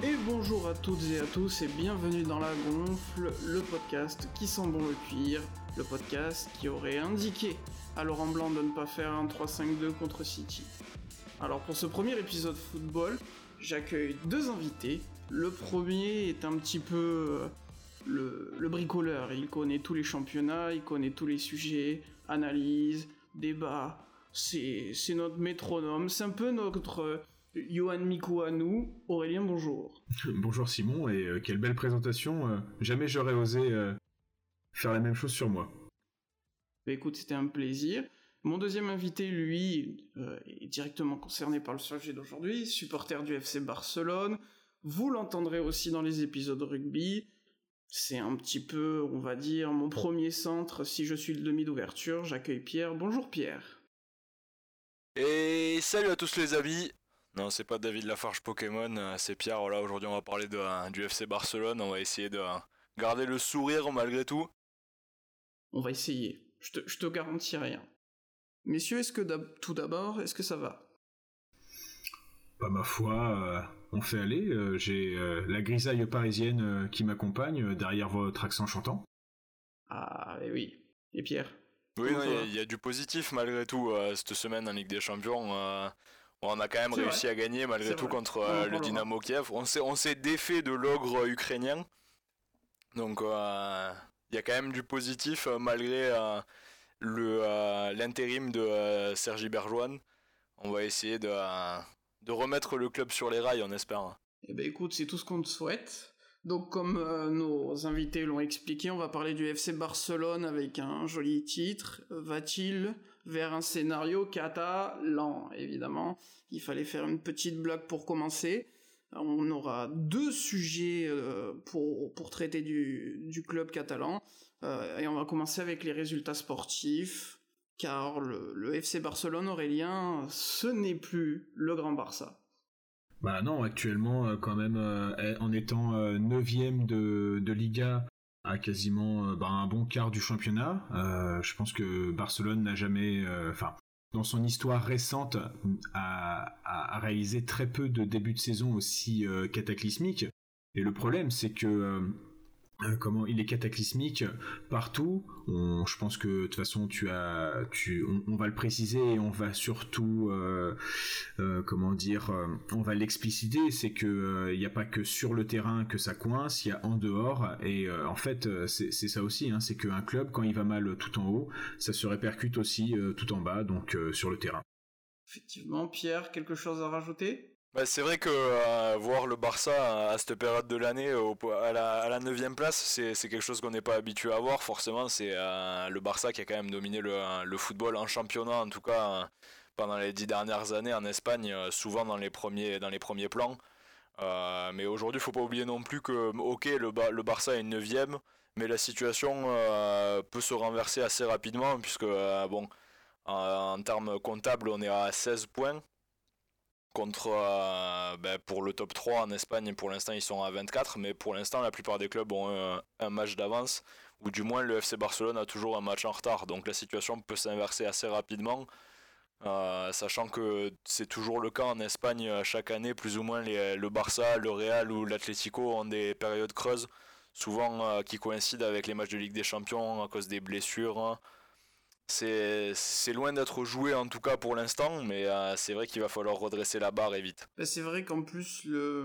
Et bonjour à toutes et à tous et bienvenue dans La Gonfle, le podcast qui sent bon le cuir, le podcast qui aurait indiqué à Laurent Blanc de ne pas faire un 3-5-2 contre City. Alors pour ce premier épisode football, j'accueille deux invités. Le premier est un petit peu euh, le, le bricoleur, il connaît tous les championnats, il connaît tous les sujets, analyse, débat, c'est notre métronome, c'est un peu notre Johan Mikou à nous. Aurélien, bonjour. Bonjour Simon, et euh, quelle belle présentation. euh, jamais j'aurais osé euh, faire la même chose sur moi. Bah, écoute, c'était un plaisir. Mon deuxième invité, lui, euh, est directement concerné par le sujet d'aujourd'hui, supporter du FC Barcelone. Vous l'entendrez aussi dans les épisodes rugby. C'est un petit peu, on va dire, mon premier centre si je suis le demi d'ouverture. J'accueille Pierre. Bonjour Pierre. Et salut à tous les amis Non, c'est pas David Lafarge Pokémon, euh, c'est Pierre. Voilà, aujourd'hui on va parler de, euh, du FC Barcelone. On va essayer de euh, garder le sourire malgré tout. On va essayer. Je te, je te garantis rien. Messieurs, est-ce que d'ab- tout d'abord, est-ce que ça va? Pas ma foi, euh, on fait aller. euh, J'ai euh, la grisaille parisienne euh, qui m'accompagne euh, derrière votre accent chantant. Ah, eh oui. Et Pierre? Oui, il y a- y, du positif malgré tout euh, cette semaine en Ligue des Champions. On a quand même réussi à gagner malgré tout vrai. contre euh, le. Dynamo Kiev. On s'est, on s'est défait de l'ogre ukrainien. Donc euh, il y a quand même du positif euh, malgré le, l'intérim de Sergi Berjoine. On va essayer de, de remettre le club sur les rails, on espère. Eh ben écoute, c'est tout ce qu'on te souhaite. Donc comme euh, nos invités l'ont expliqué, on va parler du FC Barcelone avec un joli titre. Va-t-il vers un scénario catalan Évidemment, il fallait faire une petite blague pour commencer. On aura deux sujets euh, pour, pour traiter du, du club catalan. Euh, et on va commencer avec les résultats sportifs. Car le, le FC Barcelone, Aurélien, ce n'est plus le Grand Barça. Bah non, actuellement, euh, quand même, en étant neuvième de, de Liga à quasiment euh, bah, un bon quart du championnat, euh, je pense que Barcelone n'a jamais, euh, enfin, dans son histoire récente, a, réalisé très peu de débuts de saison aussi cataclysmiques. Et le problème, c'est que euh, comment il est cataclysmique partout. On, je pense que de toute façon tu as, tu, on, va le préciser et on va surtout, euh, euh, comment dire, on va l'expliciter. C'est que il n'y a pas que sur le terrain que ça coince, il y a en dehors et en fait c'est ça aussi. Hein, c'est qu'un club quand il va mal tout en haut, ça se répercute aussi tout en bas, donc sur le terrain. Effectivement, Pierre, quelque chose à rajouter? Bah, c'est vrai que euh, voir le Barça à cette période de l'année à la, à la 9 place, c'est quelque chose qu'on n'est pas habitué à voir. Forcément, c'est euh, le Barça qui a quand même dominé le, football en championnat, en tout cas euh, pendant les dix dernières années en Espagne, souvent dans les premiers, dans les premiers plans. Mais aujourd'hui, il faut pas oublier non plus que, ok, le, Ba- le Barça est 9 mais la situation peut se renverser assez rapidement, puisque, bon, en termes comptables, on est à 16 points contre euh, ben, pour le top 3 en Espagne pour l'instant ils sont à 24 mais pour l'instant la plupart des clubs ont un, un match d'avance ou du moins le FC Barcelone a toujours un match en retard donc la situation peut s'inverser assez rapidement euh, sachant que c'est toujours le cas en Espagne euh, chaque année plus ou moins le Barça, le Real ou l'Atlético ont des périodes creuses souvent euh, qui coïncident avec les matchs de Ligue des Champions à cause des blessures hein. C'est loin d'être joué en tout cas pour l'instant, mais euh, c'est vrai qu'il va falloir redresser la barre et vite. Ben, C'est vrai qu'en plus, le,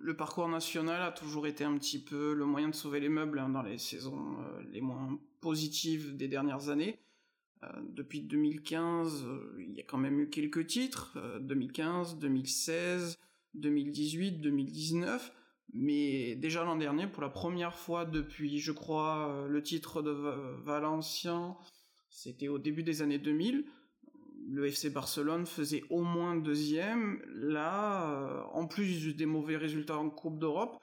le parcours national a toujours été un petit peu le moyen de sauver les meubles hein, dans les saisons euh, les moins positives des dernières années. Euh, depuis 2015, euh, il y a quand même eu quelques titres, euh, 2015, 2016, 2018, 2019, mais déjà l'an dernier, pour la première fois depuis, je crois, le titre de Va- Valencien, c'était au début des années 2000, le FC Barcelone faisait au moins deuxième. Là, euh, en plus des mauvais résultats en Coupe d'Europe,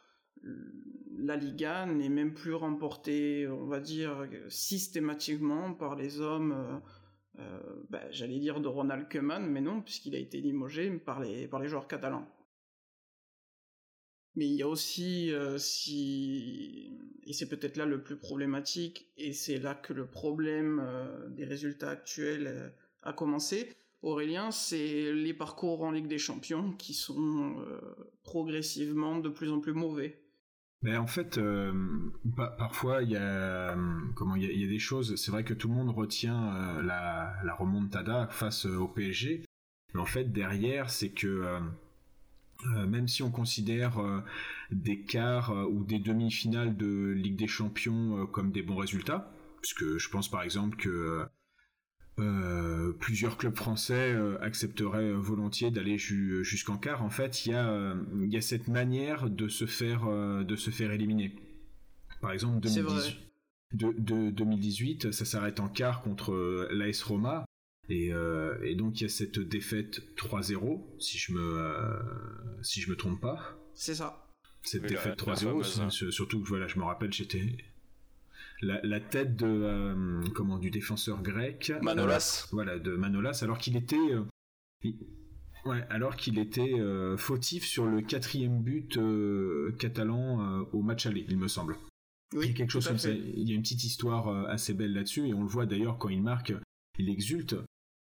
la Liga n'est même plus remportée, on va dire, systématiquement par les hommes, euh, euh, bah, j'allais dire de Ronald Koeman, mais non, puisqu'il a été limogé par les, par les joueurs catalans. Mais il y a aussi, euh, si, et c'est peut-être là le plus problématique, et c'est là que le problème euh, des résultats actuels euh, a commencé, Aurélien, c'est les parcours en Ligue des Champions qui sont progressivement de plus en plus mauvais. Mais en fait, parfois il y a comment il y, a des choses. C'est vrai que tout le monde retient la, la remontada face au PSG, mais en fait derrière, c'est que euh, même si on considère euh, des quarts euh, ou des demi-finales de Ligue des Champions comme des bons résultats, puisque je pense par exemple que plusieurs clubs français accepteraient volontiers d'aller jusqu'en quart. En fait, il y a, y a cette manière de se faire, de se faire éliminer. Par exemple, 2018, de, 2018 ça s'arrête en quart contre l'AS Roma. Euh, et, donc il y a cette défaite 3-0, si je me euh, si je me trompe pas. C'est ça. Cette défaite 3-0, surtout que voilà, je me rappelle, j'étais la, tête de euh, comment du défenseur grec. Manolas. voilà, de Manolas, alors qu'il était ouais, alors qu'il était fautif sur le quatrième but catalan au match aller, il me semble. Oui, il y a quelque chose comme ça. Il y a une petite histoire assez belle là-dessus et on le voit d'ailleurs quand il marque, il exulte.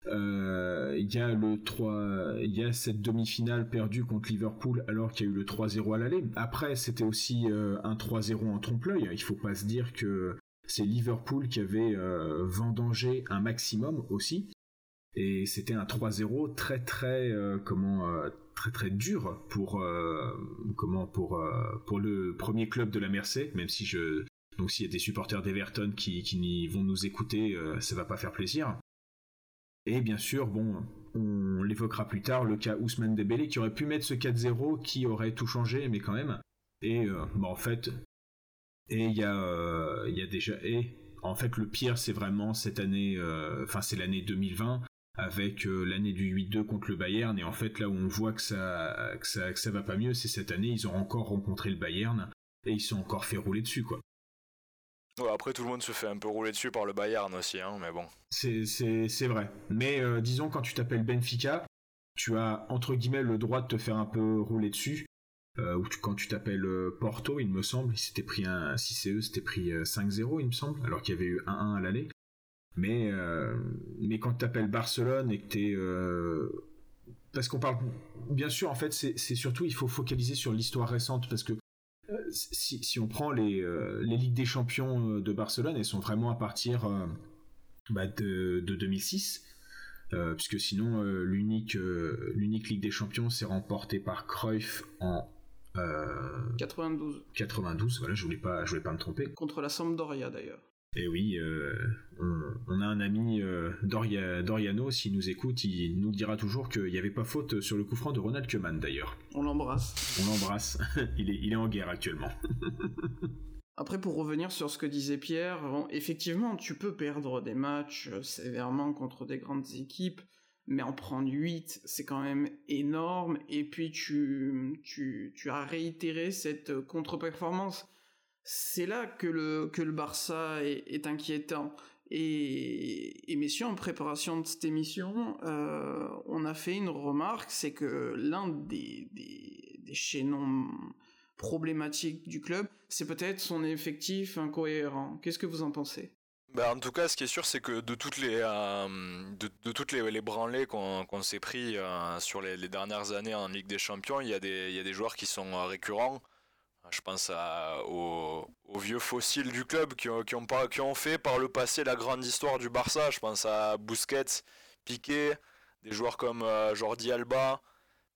Euh, il y a le 3, il y a cette demi-finale perdue contre Liverpool alors qu'il y a eu le 3-0 à l'aller. Après, c'était aussi euh, un 3-0 en trompe-l'œil. Il faut pas se dire que c'est Liverpool qui avait euh, vendangé un maximum aussi. Et c'était un 3-0 très très comment très très dur pour comment pour pour le premier club de la Mercé, même si je donc s'il y a des supporters d'Everton qui, qui vont nous écouter, ça va pas faire plaisir. Et bien sûr, bon, on l'évoquera plus tard, le cas Ousmane Dembélé qui aurait pu mettre ce 4-0 qui aurait tout changé, mais quand même. Et euh, bon, en fait, et il y a, euh, il y a déjà et en fait le pire c'est vraiment cette année, euh, enfin c'est l'année 2020 avec l'année du 8-2 contre le Bayern et en fait là où on voit que ça que ça, que ça va pas mieux, c'est cette année ils ont encore rencontré le Bayern et ils sont encore fait rouler dessus quoi après, tout le monde se fait un peu rouler dessus par le Bayern aussi, hein, mais bon. C'est vrai. Mais euh, disons, quand tu t'appelles Benfica, tu as entre guillemets le droit de te faire un peu rouler dessus. Euh, ou quand tu t'appelles euh, Porto, il me semble, il s'était pris un 6 c'était pris 5-0, il me semble, alors qu'il y avait eu 1-1 à l'aller. Mais, mais quand tu t'appelles Barcelone et que t'es. Parce qu'on parle. Bien sûr, en fait, c'est surtout, il faut focaliser sur l'histoire récente, parce que si, on prend les, euh, les Ligues des Champions euh, de Barcelone, elles sont vraiment à partir euh, bah, de, 2006. puisque sinon l'unique l'unique Ligue des Champions s'est remportée par Cruyff en 92. 92, voilà, je voulais pas, je voulais pas me tromper. Contre la Sampdoria d'ailleurs. Et oui, euh, on, a un ami euh, Doriano, s'il nous écoute, il nous dira toujours qu'il n'y avait pas faute sur le coup franc de Ronald Koeman d'ailleurs. On l'embrasse. On l'embrasse. il, est, il est en guerre actuellement. Après, pour revenir sur ce que disait Pierre, effectivement, tu peux perdre des matchs euh, sévèrement contre des grandes équipes, mais en prendre 8, c'est quand même énorme. Et puis, tu, tu, tu as réitéré cette contre-performance c'est là que le, que le Barça est, inquiétant. Et, messieurs, en préparation de cette émission, euh, on a fait une remarque, c'est que l'un des, des, chaînons problématiques du club, c'est peut-être son effectif incohérent. Qu'est-ce que vous en pensez? Bah en tout cas, ce qui est sûr, c'est que de toutes les euh, de, toutes les, branlées qu'on s'est pris euh, sur les, les, dernières années en Ligue des Champions, il y a des il y a des joueurs qui sont récurrents. Je pense aux, vieux fossiles du club qui ont, fait par le passé la grande histoire du Barça. Je pense à Busquets, Piqué, des joueurs comme euh, Jordi Alba,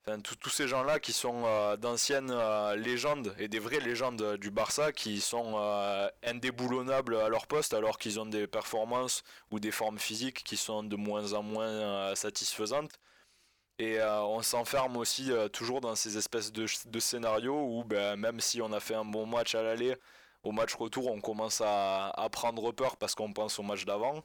enfin, tous ces gens-là qui sont euh, d'anciennes euh, légendes et des vraies légendes du Barça qui sont indéboulonnables à leur poste alors qu'ils ont des performances ou des formes physiques qui sont de moins en moins satisfaisantes. Et euh, on s'enferme aussi euh, toujours dans ces espèces de, scénarios où ben, même si on a fait un bon match à l'aller, au match retour, on commence à, prendre peur parce qu'on pense au match d'avant,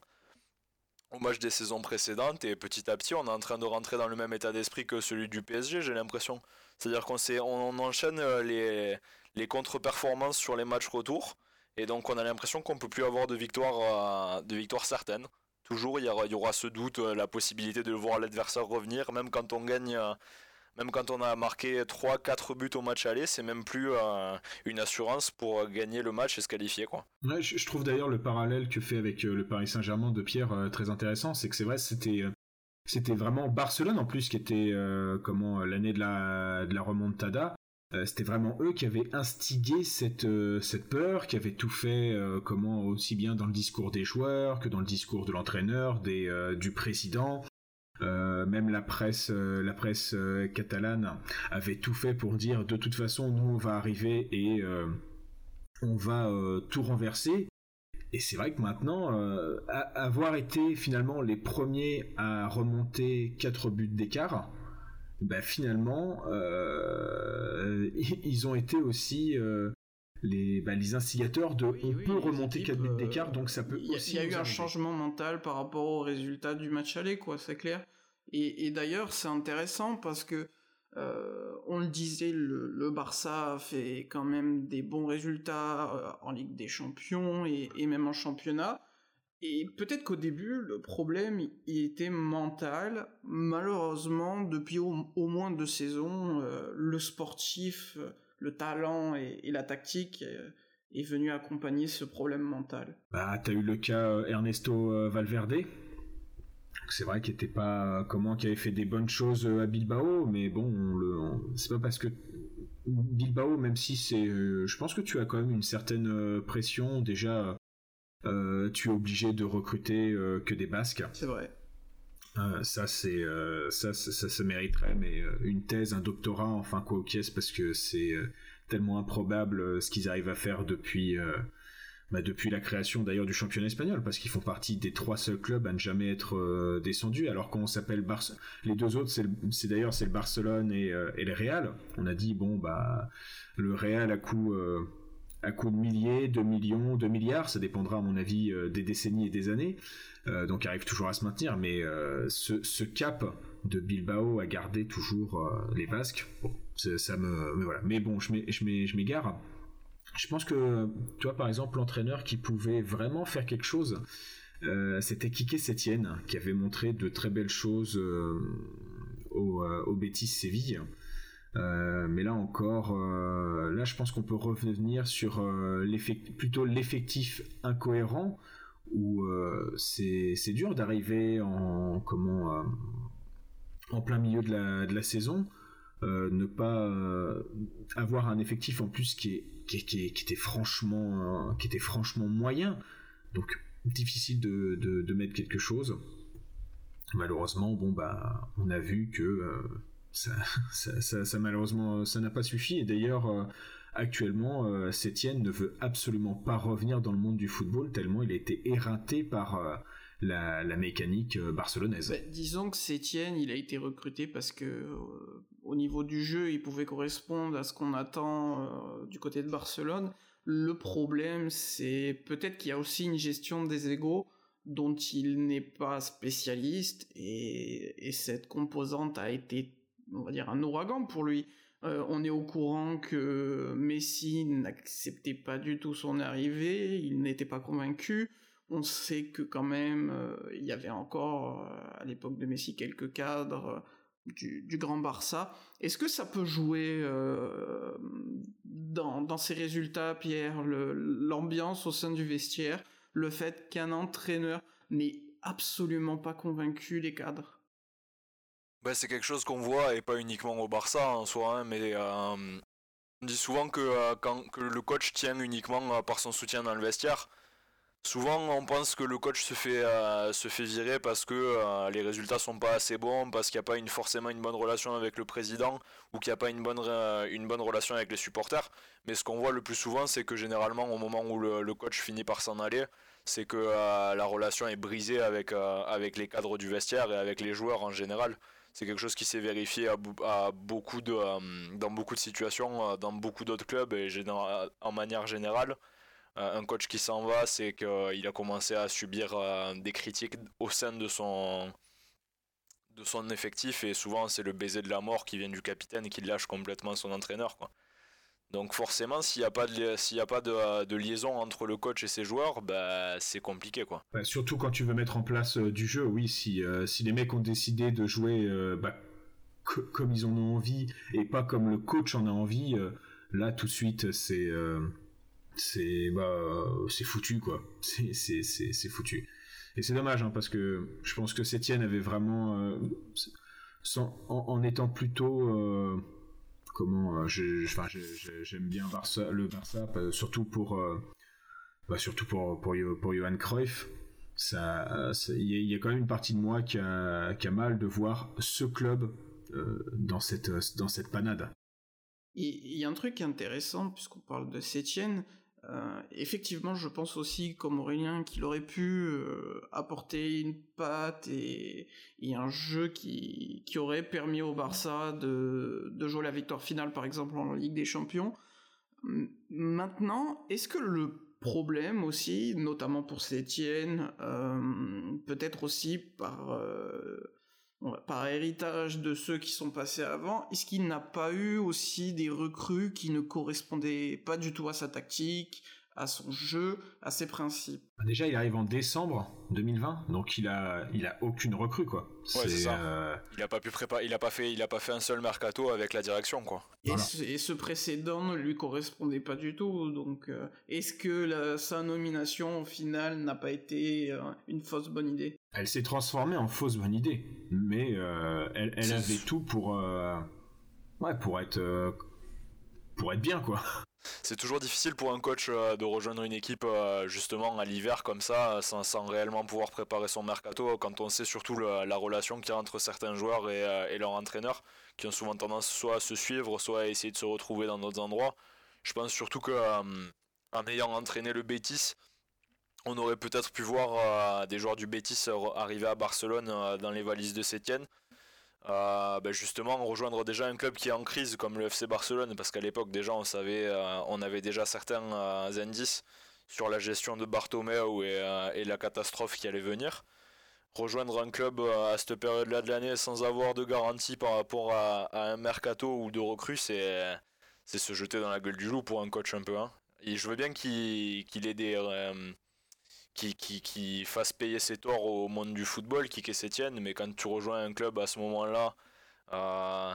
au match des saisons précédentes, et petit à petit, on est en train de rentrer dans le même état d'esprit que celui du PSG, j'ai l'impression. C'est-à-dire qu'on on, enchaîne euh, les, contre-performances sur les matchs retour, et donc on a l'impression qu'on peut plus avoir de victoire, de victoire certaine toujours il y aura, ce doute, euh, la possibilité de voir l'adversaire revenir, même quand on gagne, euh, même quand on a marqué 3-4 buts au match aller, c'est même plus euh, une assurance pour gagner le match et se qualifier. Quoi. je, trouve d'ailleurs le parallèle que fait avec le Paris Saint-Germain de Pierre très intéressant, c'est que c'est vrai, c'était c'était vraiment Barcelone en plus qui était comment l'année de la de la remontada. C'était vraiment eux qui avaient instigé cette cette peur, qui avaient tout fait comment aussi bien dans le discours des joueurs que dans le discours de l'entraîneur, du président. Euh, même la presse, euh, la presse euh, catalane avait tout fait pour dire de toute façon nous on va arriver et on va tout renverser. Et c'est vrai que maintenant, avoir été finalement les premiers à remonter 4 buts d'écart, bah finalement, ils ont été aussi les, bah, les instigateurs de on peut remonter 4 buts d'écart, donc ça peut aussi. Il y a eu un changement mental par rapport au résultat du match aller, quoi, c'est clair. Et, d'ailleurs, c'est intéressant parce que euh, on le disait, le, Barça fait quand même des bons résultats euh, en Ligue des Champions et, même en championnat. Et peut-être qu'au début, le problème il était mental. Malheureusement, depuis au, moins deux saisons, euh, le sportif, le talent et, la tactique est venu accompagner ce problème mental. Bah, t'as eu le cas Ernesto Valverde c'est vrai qu'il était pas comment qu'il avait fait des bonnes choses à Bilbao, mais bon, le, c'est pas parce que Bilbao, même si c'est, euh, je pense que tu as quand même une certaine euh, pression déjà. Euh, tu es obligé de recruter que des Basques. C'est vrai. ça, c'est ça, ça, se mériterait, mais une thèse, un doctorat, enfin quoi au caisse, parce que c'est tellement improbable ce qu'ils arrivent à faire depuis bah, depuis la création d'ailleurs du championnat espagnol, parce qu'ils font partie des trois seuls clubs à ne jamais être euh, descendus, alors qu'on s'appelle Barce les deux autres, c'est d'ailleurs c'est le Barcelone et, euh, et, le Real. On a dit bon bah le Real à coup euh, à coup de milliers, de millions, de milliards, ça dépendra à mon avis des décennies et des années, donc arrive toujours à se maintenir, mais ce, ce, cap de Bilbao à garder toujours les Basques, ça me mais voilà, mais bon je m'égare. Je pense que, toi, par exemple, l'entraîneur qui pouvait vraiment faire quelque chose, euh, c'était Kike Sétienne, qui avait montré de très belles choses euh, au, euh, au Séville. Mais là encore, là je pense qu'on peut revenir sur plutôt l'effectif incohérent où c'est dur d'arriver en comment en plein milieu de la, de la saison, ne pas avoir un effectif en plus qui est qui, était franchement qui était franchement moyen. Donc difficile de, mettre quelque chose. Malheureusement bon bah on a vu que euh, ça, malheureusement ça n'a pas suffi et d'ailleurs euh, actuellement euh, ne veut absolument pas revenir dans le monde du football tellement il a été éreinté par euh, la, mécanique barcelonaise. Bah, disons que Sétienne, il a été recruté parce que au niveau du jeu, il pouvait correspondre à ce qu'on attend euh, du côté de Barcelone. Le problème, c'est peut-être qu'il y a aussi une gestion des égaux dont il n'est pas spécialiste et, cette composante a été, on va dire, un ouragan pour lui. Euh, on est au courant que Messi n'acceptait pas du tout son arrivée, il n'était pas convaincu. On sait que quand même, euh, il y avait encore à l'époque de Messi quelques cadres du, Grand Barça. Est-ce que ça peut jouer euh, dans, ces résultats, Pierre, l'ambiance au sein du vestiaire, le fait qu'un entraîneur n'ait absolument pas convaincu les cadres? Ben, C'est quelque chose qu'on voit, et pas uniquement au Barça en soi, hein, mais euh, on dit souvent que, euh, quand, que le coach tient uniquement par son soutien dans le vestiaire. Souvent, on pense que le coach se fait, euh, se fait virer parce que euh, les résultats sont pas assez bons, parce qu'il n'y a pas une, forcément une bonne relation avec le président ou qu'il n'y a pas une bonne, une bonne relation avec les supporters. Mais ce qu'on voit le plus souvent, c'est que généralement, au moment où le, coach finit par s'en aller, c'est que euh, la relation est brisée avec, avec les cadres du vestiaire et avec les joueurs en général. C'est quelque chose qui s'est vérifié à, beaucoup de, dans beaucoup de situations, dans beaucoup d'autres clubs et en manière générale. Euh, un coach qui s'en va, c'est qu'il a commencé à subir euh, des critiques au sein de son, de son effectif et souvent c'est le baiser de la mort qui vient du capitaine et qui lâche complètement son entraîneur. Donc forcément, s'il n'y a pas, de, s'il a pas de, liaison entre le coach et ses joueurs, bah, c'est compliqué. quoi. Bah, surtout quand tu veux mettre en place euh, du jeu, oui, si, si les mecs ont décidé de jouer bah, comme ils en ont envie et pas comme le coach en a envie, là tout de suite c'est c'est bah c'est foutu quoi c'est c'est c'est foutu Et c'est dommage, hein, parce que je pense que Sétienne avait vraiment, en, étant plutôt comment j'aime bien le Barça surtout pour bah, surtout pour pour, pour Johan Cruyff ça il y, a quand même une partie de moi qui a, qui a mal de voir ce club dans cette dans cette panade il y a un truc intéressant, puisqu'on parle de Sétienne. Euh, effectivement, je pense aussi, comme Aurélien, qu'il aurait pu euh, apporter une patte et, un jeu qui, aurait permis au Barça de, jouer la victoire finale, par exemple, en Ligue des Champions. Maintenant, est-ce que le problème aussi, notamment pour Sétienne, euh, peut-être aussi par par héritage de ceux qui sont passés avant, est-ce qu'il n'a pas eu aussi des recrues qui ne correspondaient pas du tout à sa tactique, à son jeu, à ses principes. Bah, déjà, il arrive en décembre 2020, donc il a, il a aucune recrue quoi. Ouais, c'est ça. Euh, il a pas pu préparer, il a pas fait, il a pas fait un seul mercato avec la direction quoi. Et, ce, précédent ne lui correspondait pas du tout, donc euh, est-ce que sa nomination au final n'a pas été euh, une fausse bonne idée? Elle s'est transformée en fausse bonne idée, mais elle, elle avait tout pour, ouais, pour être, pour être bien quoi c'est toujours difficile pour un coach euh, de rejoindre une équipe euh, justement à l'hiver comme ça, sans, réellement pouvoir préparer son mercato, quand on sait surtout la relation qu'il y a entre certains joueurs et, euh, et leur entraîneur, qui ont souvent tendance soit à se suivre, soit à essayer de se retrouver dans d'autres endroits. Je pense surtout que en ayant entraîné le Betis, on aurait peut-être pu voir des joueurs du Betis arriver à Barcelone dans les valises de Sétienne euh, ben justement rejoindre déjà un club qui est en crise comme le FC Barcelone parce qu'à l'époque déjà on savait euh, on avait déjà certains euh, indices sur la gestion de Bartomeu et, la catastrophe qui allait venir rejoindre un club à cette période-là de l'année sans avoir de garantie par rapport à, un mercato ou de recrues c'est se jeter dans la gueule du loup pour un coach un peu hein. et je veux bien qu'il qu'il ait des qui, qui, qui, fasse payer ses torts au monde du football, qui est Sétienne, mais quand tu rejoins un club à ce moment-là, euh,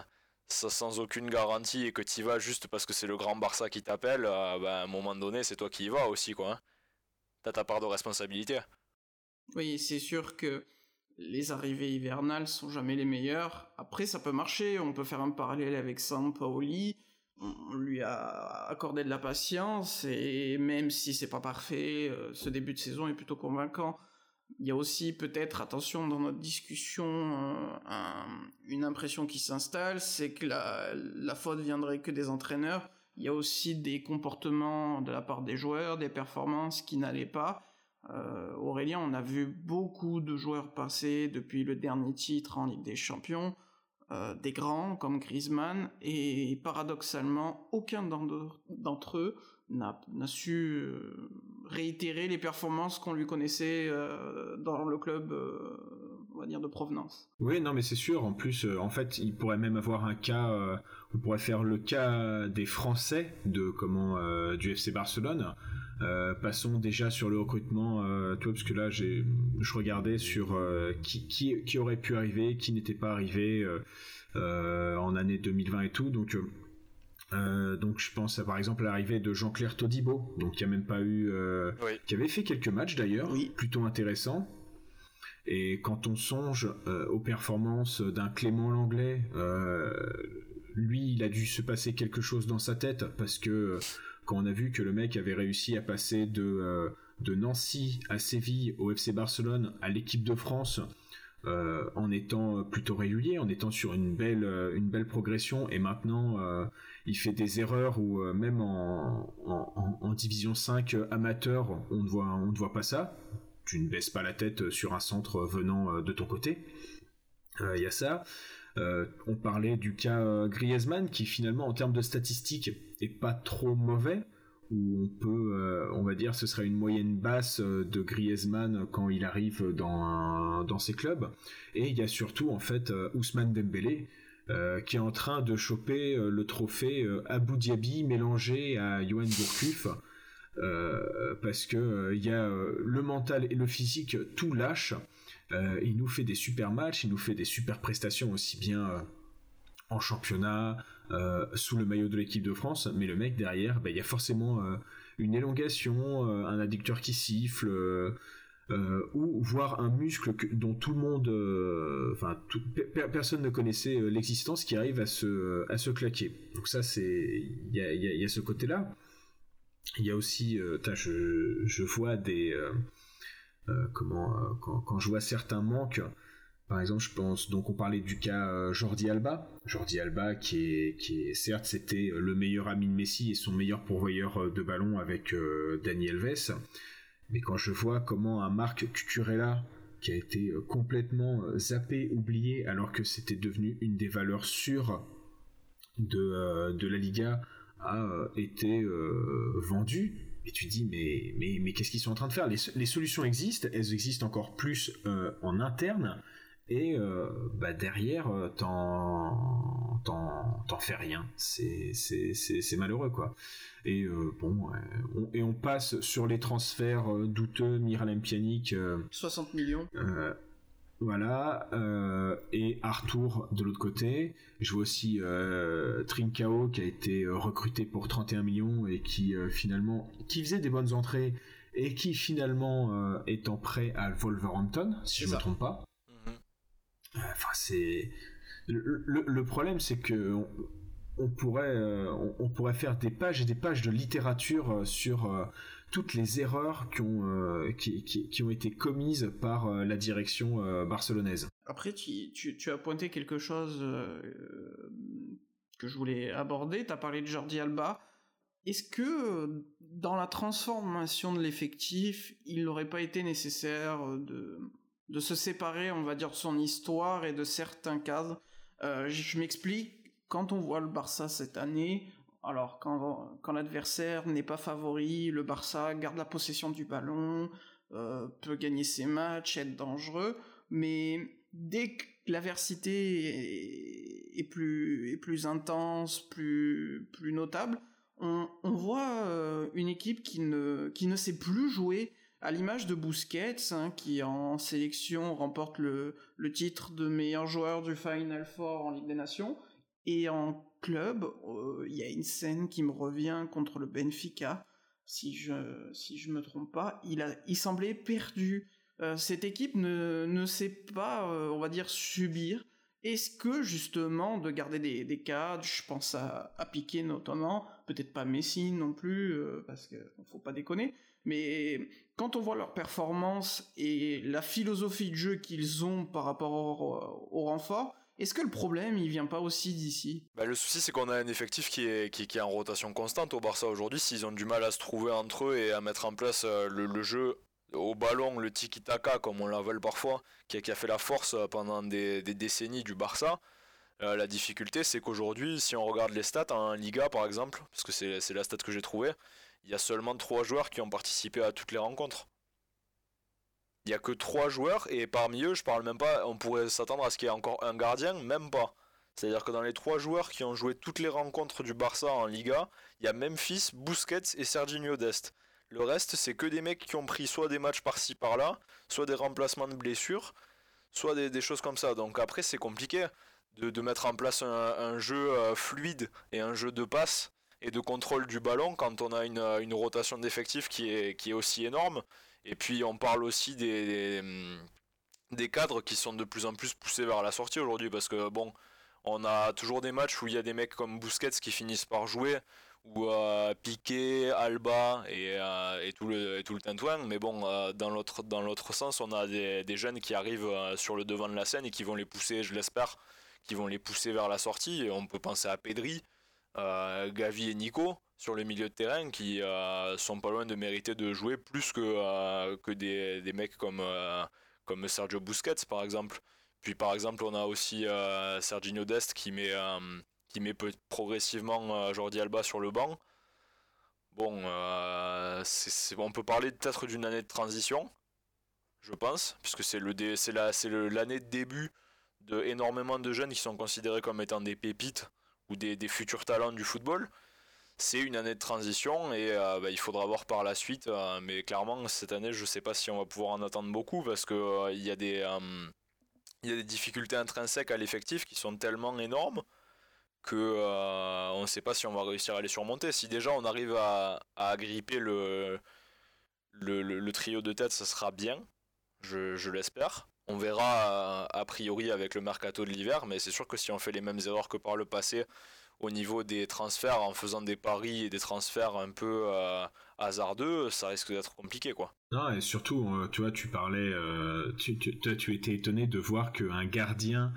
sans aucune garantie et que tu y vas juste parce que c'est le grand Barça qui t'appelle, euh, ben, à un moment donné, c'est toi qui y vas aussi, quoi. Hein. T'as ta part de responsabilité. Oui, c'est sûr que les arrivées hivernales sont jamais les meilleures. Après, ça peut marcher, on peut faire un parallèle avec Paoli on lui a accordé de la patience et même si c'est pas parfait, euh, ce début de saison est plutôt convaincant. Il y a aussi peut-être, attention, dans notre discussion, euh, une impression qui s'installe, c'est que la, la faute viendrait que des entraîneurs. Il y a aussi des comportements de la part des joueurs, des performances qui n'allaient pas. Euh, Aurélien, on a vu beaucoup de joueurs passer depuis le dernier titre en Ligue des Champions euh, des grands comme Griezmann et paradoxalement aucun d'entre eux n'a su euh, réitérer les performances qu'on lui connaissait euh, dans le club de provenance. Oui, non mais c'est sûr, en plus en fait, il pourrait même avoir un cas on pourrait faire le cas des Français de comment du FC Barcelone euh, passons déjà sur le recrutement, euh, toi, parce que là, j'ai, je regardais sur euh, qui, qui, qui, aurait pu arriver, qui n'était pas arrivé en année 2020 et tout. Donc, donc je pense à par exemple l'arrivée de Jean-Claire Todibo, donc qui a même pas eu, qui avait fait quelques matchs d'ailleurs, plutôt intéressants. Et quand on songe aux performances d'un Clément Langlais, lui, il a dû se passer quelque chose dans sa tête parce que quand on a vu que le mec avait réussi à passer de, euh, Nancy à Séville au FC Barcelone à l'équipe de France euh, en étant plutôt régulier, en étant sur une belle, euh, une belle progression et maintenant il fait des erreurs où même en, en, division 5 amateur on ne voit, on ne voit pas ça. Tu ne baisses pas la tête sur un centre venant de ton côté. Il y a ça. Euh, on parlait du cas euh, Griezmann qui finalement en termes de statistiques est pas trop mauvais où on peut, euh, on va dire, ce serait une moyenne basse de Griezmann quand il arrive dans, dans ses clubs. Et il y a surtout, en fait, Ousmane Dembélé, qui est en train de choper le trophée Abu Dhabi mélangé à Johan Gourcuff. parce que il y a le mental et le physique tout lâche euh, il nous fait des super matchs, il nous fait des super prestations aussi bien euh, en championnat, euh, sous le maillot de l'équipe de France, mais le mec derrière, bah, il y a forcément une élongation, un addicteur qui siffle, ou voir un muscle dont tout le monde, enfin personne ne connaissait l'existence qui arrive à se claquer. Donc ça il y a, ce côté là. Il y a aussi, je vois des comment quand, quand, je vois certains manques par exemple, je pense, donc on parlait du cas euh, Jordi Alba. Jordi Alba, qui est, qui est certes, c'était le meilleur ami de Messi et son meilleur pourvoyeur euh, de ballon avec euh, Daniel Alves. Mais quand je vois comment un Marc Cucurella, qui a été complètement zappé, oublié, alors que c'était devenu une des valeurs sûres de, de la Liga, a été vendu, et tu dis mais mais, mais qu'est-ce qu'ils sont en train de faire? Les, les, solutions existent, elles existent encore plus en interne, et euh, bah derrière euh, t'en t'en fais rien. C'est c'est malheureux quoi. Et euh, bon on, et on passe sur les transferts douteux Miralem Pjanic 60 millions voilà et Arthur de l'autre côté. Je vois aussi Trincao qui a été recruté pour 31 millions et qui finalement qui faisait des bonnes entrées et qui finalement est en prêt à Wolverhampton si je ne me trompe pas. Enfin, c'est le, problème, c'est que on, pourrait euh, on, pourrait faire des pages et des pages de littérature euh, sur euh, toutes les erreurs qui ont qui, ont été commises par la direction barcelonaise. Après, tu, tu, as pointé quelque chose que je voulais aborder. Tu as parlé de Jordi Alba. Est-ce que dans la transformation de l'effectif, il n'aurait pas été nécessaire de de se séparer, on va dire, de son histoire et de certains cadres. Euh, je, m'explique, quand on voit le Barça cette année, alors quand, l'adversaire n'est pas favori, le Barça garde la possession du ballon, euh, peut gagner ses matchs, être dangereux, mais dès que l'adversité est, plus, intense, plus, notable, on, voit euh, une équipe qui ne, qui ne sait plus jouer. À l'image de Busquets, hein, qui en sélection remporte le, le, titre de meilleur joueur du Final Four en Ligue des Nations, et en euh, il y a une scène qui me revient contre le Benfica, si je si je me trompe pas, il a il semblait perdu. Euh, cette équipe ne ne sait pas, euh, on va dire, subir. Est-ce que justement de garder des, des cadres, je pense à, à Piqué notamment, peut-être pas Messi non plus, parce qu'il faut pas déconner, mais quand on voit leur performance et la philosophie de jeu qu'ils ont par rapport au, renfort, est-ce que le problème, il vient pas aussi d'ici? Bah, Le souci, c'est qu'on a un effectif qui est, qui, est en rotation constante au Barça aujourd'hui. S'ils ont du mal à se trouver entre eux et à mettre en place euh, le, jeu au ballon, le tiki-taka, comme on l'appelle parfois, qui a, qui a, fait la force euh, pendant des, décennies du Barça, euh, la difficulté, c'est qu'aujourd'hui, si on regarde les stats en Liga, par exemple, parce que c'est la stat que j'ai trouvée, il y a seulement trois joueurs qui ont participé à toutes les rencontres. Il n'y a que trois joueurs et parmi eux, je parle même pas, on pourrait s'attendre à ce qu'il y ait encore un gardien, même pas. C'est-à-dire que dans les trois joueurs qui ont joué toutes les rencontres du Barça en Liga, il y a Memphis, Busquets et Serginho Dest. Le reste, c'est que des mecs qui ont pris soit des matchs par-ci par-là, soit des remplacements de blessures, soit des, choses comme ça. Donc après, c'est compliqué de, mettre en place un, jeu euh, fluide et un jeu de passe et de contrôle du ballon quand on a une, une rotation d'effectifs qui est aussi énorme. Et puis on parle aussi des, des, cadres qui sont de plus en plus poussés vers la sortie aujourd'hui parce que bon, on a toujours des matchs où il y a des mecs comme Busquets qui finissent par jouer ou euh, Piqué, Alba et, euh, tout le, et tout le tintouin. Mais bon, euh, dans l'autre sens, on a des, jeunes qui arrivent sur le devant de la scène et qui vont les pousser, je l'espère, qui vont les pousser vers la sortie. On peut penser à Pedri, euh, Gavi et Nico sur le milieu de terrain qui euh, sont pas loin de mériter de jouer plus que, euh, que des, des, mecs comme, comme Sergio Busquets par exemple. Puis par exemple on a aussi Serginho Dest qui met, qui met progressivement Jordi Alba sur le banc. Bon, on peut parler peut-être d'une année de transition, je pense, puisque c'est l'année de début de de jeunes qui sont considérés comme étant des pépites ou des, futurs talents du football. C'est une année de transition et euh, bah, il faudra voir par la suite. Euh, mais clairement, cette année, je ne sais pas si on va pouvoir en attendre beaucoup parce qu'il euh, y, a des, y a des difficultés intrinsèques à l'effectif qui sont tellement énormes que on ne sait pas si on va réussir à les surmonter. Si déjà on arrive à, à agripper le, le, trio de tête, ça sera bien. je, l'espère. On verra a priori avec le mercato de l'hiver, mais c'est sûr que si on fait les mêmes erreurs que par le passé au niveau des transferts en faisant des paris et des transferts un peu euh, hasardeux, ça risque d'être compliqué quoi. Non, et surtout, euh, tu vois, tu parlais, euh, tu, tu, tu, étais étonné de voir qu'un gardien,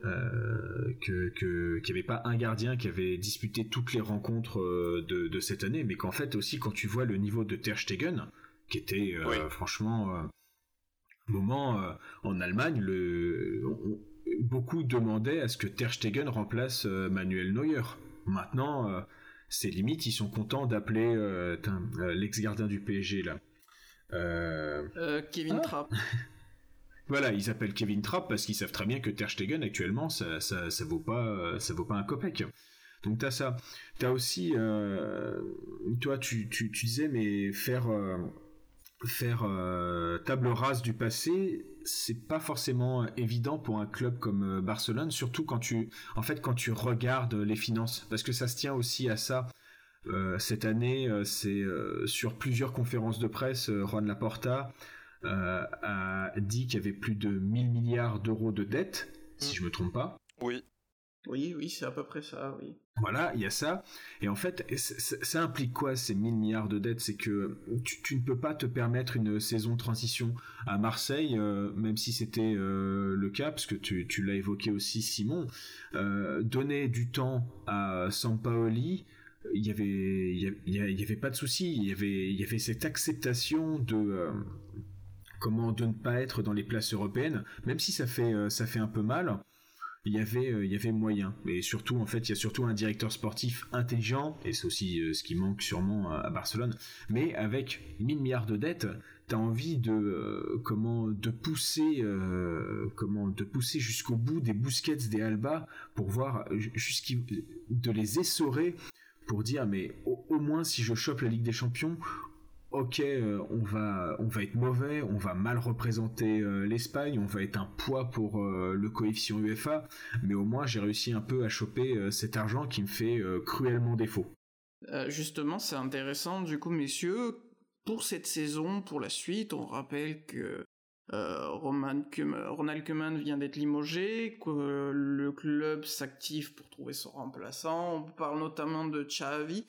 que qu'il n'y avait pas un gardien qui avait disputé toutes les rencontres de, de cette année, mais qu'en fait aussi quand tu vois le niveau de Ter Stegen, qui était franchement moment en Allemagne, le, beaucoup demandaient à ce que Ter Stegen remplace euh, Manuel Neuer. Maintenant, euh, c'est limite, ils sont contents d'appeler euh, l'ex-gardien du PSG là. Kevin ah. Trapp. voilà, ils appellent Kevin Trapp parce qu'ils savent très bien que Ter Stegen actuellement ça, ça, ça vaut pas ça vaut pas un copec. Donc t'as ça. T'as aussi, toi tu, tu, tu, disais mais faire faire table rase du passé, c'est pas forcément évident pour un club comme euh, Barcelone, surtout quand tu, en fait, quand tu regardes les finances, parce que ça se tient aussi à ça. Euh, cette année, euh, c'est sur plusieurs conférences de presse, Juan Laporta a dit qu'il y avait plus de 1000 milliards d'euros de dettes, si mm. je me trompe pas. Oui. Oui, oui, c'est à peu près ça, oui. Voilà, il y a ça. Et en fait, ça implique quoi ces 1000 milliards de dettes? C'est que tu, ne peux pas te permettre une saison de transition à Marseille, euh, même si c'était euh, le cas, parce que tu, l'as évoqué aussi, Simon. Euh, donner du temps à Sampaoli, il y avait, il y, avait pas de souci. Il y avait, cette acceptation de comment de ne pas être dans les places européennes, même si ça fait un peu mal il y avait euh, il y avait moyen. Et surtout en fait il y a surtout un directeur sportif intelligent et c'est aussi euh, ce qui manque sûrement à, Barcelone. Mais avec 1000 milliards de dettes tu as envie de euh, comment de pousser comment de pousser jusqu'au bout des Busquets des Alba pour voir de les essorer pour dire mais au, moins si je chope la Ligue des Champions ok, euh, on va être mauvais, on va mal représenter euh, l'Espagne, on va être un poids pour euh, le coefficient UEFA, mais au moins j'ai réussi un peu à choper cet argent qui me fait cruellement défaut. justement, c'est intéressant du coup, messieurs, pour cette saison, pour la suite, on rappelle que Ronald Koeman vient d'être limogé, que le club s'active pour trouver son remplaçant. On parle notamment de Xavi.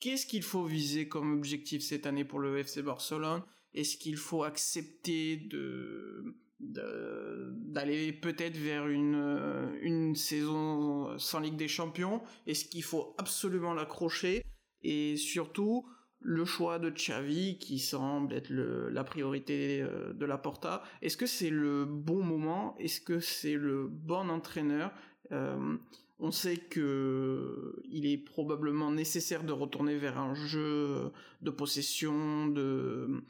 Qu'est-ce qu'il faut viser comme objectif cette année pour le FC Barcelone? Est-ce qu'il faut accepter de d'aller peut-être vers une, une saison sans Ligue des Champions? Est-ce qu'il faut absolument l'accrocher? Et surtout, le choix de Xavi qui semble être la priorité euh, de la Porta, est-ce que c'est le bon moment? Est-ce que c'est le bon entraîneur? Euh, on sait que il est probablement nécessaire de retourner vers un jeu de possession, de,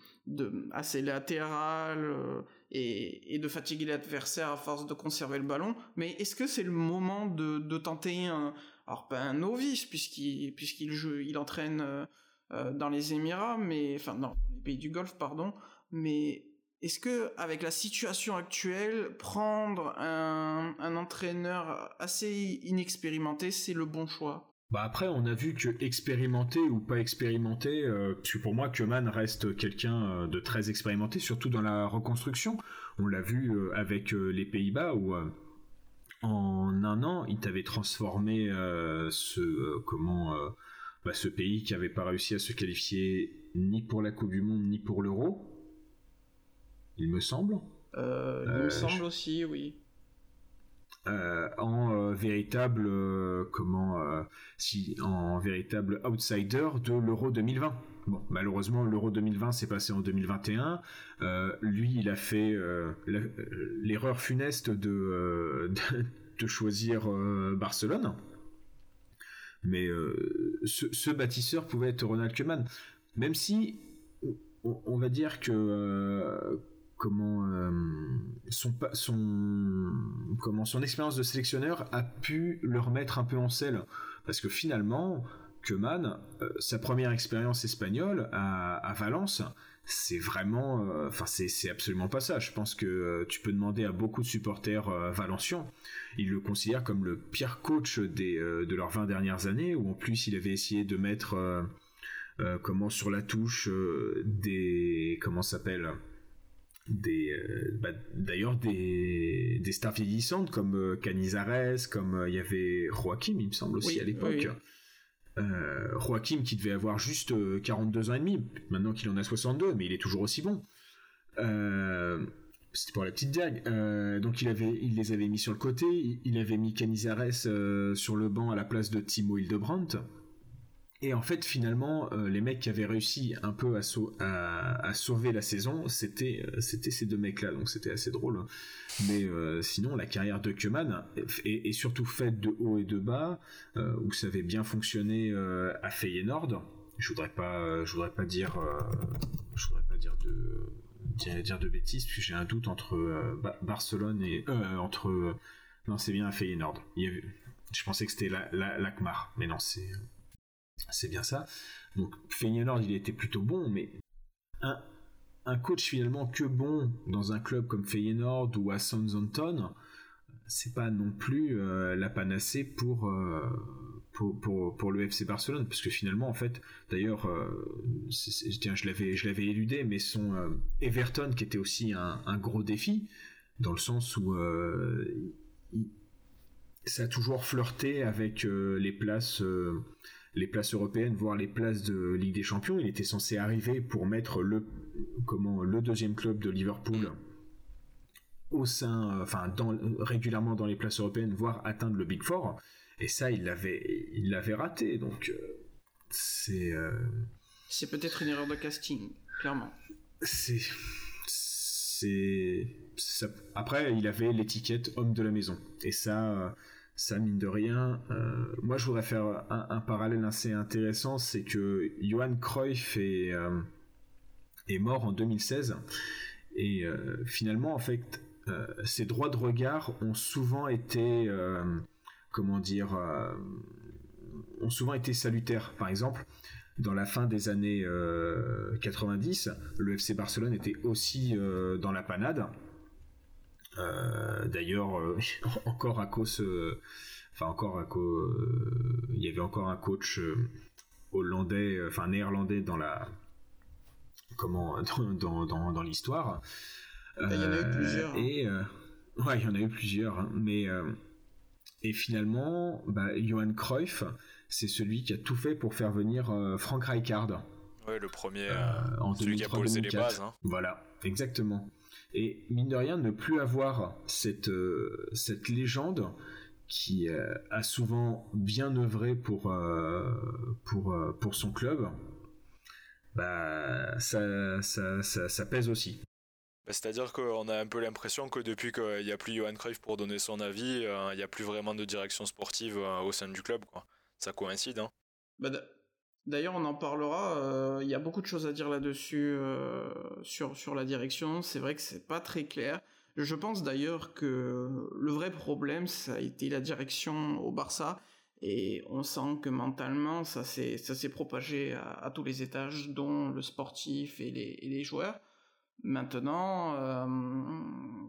assez latéral euh, et, de fatiguer l'adversaire à force de conserver le ballon. Mais est-ce que c'est le moment de, tenter un, alors pas novice puisqu'il il entraîne euh, dans les Émirats, mais enfin dans les pays du Golfe, pardon. Mais est-ce que, avec la situation actuelle, prendre un, entraîneur assez inexpérimenté, c'est le bon choix? Bah après, on a vu que expérimenté ou pas expérimenté, euh, pour moi, Keman reste quelqu'un euh, de très expérimenté, surtout dans la reconstruction. On l'a vu euh, avec les Pays-Bas où en un an, il t'avait transformé ce comment bah, ce pays qui avait pas réussi à se qualifier ni pour la Coupe du Monde ni pour l'Euro il me semble. Euh, il me euh, semble aussi, oui. Euh, en véritable comment si en véritable outsider de l'Euro 2020. Bon, malheureusement, l'Euro 2020 s'est passé en 2021. lui, il a fait l'erreur funeste de, de, choisir Barcelone. Mais ce, bâtisseur pouvait être Ronald Koeman. Même si, on va dire que comment euh, son, son expérience de sélectionneur a pu le remettre un peu en selle. Parce que finalement Keman euh, sa première expérience espagnole à, Valence c'est vraiment euh, enfin c'est absolument pas ça. Je pense que tu peux demander à beaucoup de supporters valenciens. Ils le considèrent comme le pire coach de leurs 20 dernières années où en plus il avait essayé de mettre comment sur la touche des comment s'appelle des bah, d'ailleurs des, des stars vieillissantes comme Canizares, comme il y avait Joachim, il me semble aussi à l'époque. Joachim qui devait avoir juste 42 ans et demi, maintenant qu'il en a 62, mais il est toujours aussi bon. C'était pour la petite diag. donc il avait, il les avait mis sur le côté. Il, avait mis Canizares sur le banc à la place de Timo Hildebrandt. Et en fait, finalement, euh, les mecs qui avaient réussi un peu à, sauver la saison, c'était euh, c'était ces deux mecs-là, donc c'était assez drôle. Mais euh, sinon, la carrière de Keman est, surtout faite de haut et de bas, où ça avait bien fonctionné à Feyenoord. Je voudrais pas, je voudrais pas dire, voudrais pas dire de dire, de bêtises, puis j'ai un doute entre Barcelone et entre non, c'est bien à Feyenoord. je pensais que c'était l'Akmar, mais non, c'est c'est bien ça. Donc Feyenoord, il était plutôt bon, mais un, un coach finalement que bon dans un club comme Feyenoord ou à Southampton, c'est pas non plus euh, la panacée pour, euh, pour, pour, pour, le FC Barcelone, parce que finalement, en fait, d'ailleurs, euh, tiens, je l'avais, je l'avais éludé, mais son Everton, qui était aussi un, un, gros défi, dans le sens où ça a toujours flirté avec les places les places européennes, voire les places de Ligue des Champions. Il était censé arriver pour mettre le, comment, le deuxième club de Liverpool au sein, enfin, dans, régulièrement dans les places européennes, voire atteindre le Big Four. Et ça, il l'avait, il l'avait raté. Donc, euh, c'est. Euh, c'est peut-être une erreur de casting, clairement. C'est. C'est. Après, il avait l'étiquette homme de la maison. Et ça ça mine de rien. Euh, moi, je voudrais faire un, parallèle assez intéressant, c'est que Johan Cruyff est, euh, mort en 2016 et euh, finalement, en fait, ses droits de regard ont souvent été, comment dire, ont souvent été salutaires. Par exemple, dans la fin des années 90, le FC Barcelone était aussi dans la panade euh, d'ailleurs, euh, encore à cause, euh, enfin encore à cause, il y avait encore un coach hollandais, enfin néerlandais dans la, comment, dans, dans, dans, l'histoire. il y en a eu plusieurs. Hein. Et ouais, il y en a eu plusieurs, hein. mais et finalement, bah, Johan Cruyff, c'est celui qui a tout fait pour faire venir Frank Rijkaard. Ouais, le premier, en celui qui a posé les bases. Hein. Voilà, exactement. Et mine de rien, ne plus avoir cette, euh, cette légende qui euh, a souvent bien œuvré pour, euh, pour, pour son club, bah, ça, ça, ça, pèse aussi. Bah, c'est-à-dire qu'on a un peu l'impression que depuis qu'il n'y a plus Johan Cruyff pour donner son avis, il n'y a plus vraiment de direction sportive au sein du club. Quoi. Ça coïncide. Hein. Bah, D'ailleurs, on en parlera. Euh, il y a beaucoup de choses à dire là-dessus euh, sur sur la direction. C'est vrai que c'est pas très clair. Je pense d'ailleurs que le vrai problème, ça a été la direction au Barça, et on sent que mentalement, ça s'est ça s'est propagé à, tous les étages, dont le sportif et les, les joueurs. Maintenant, euh,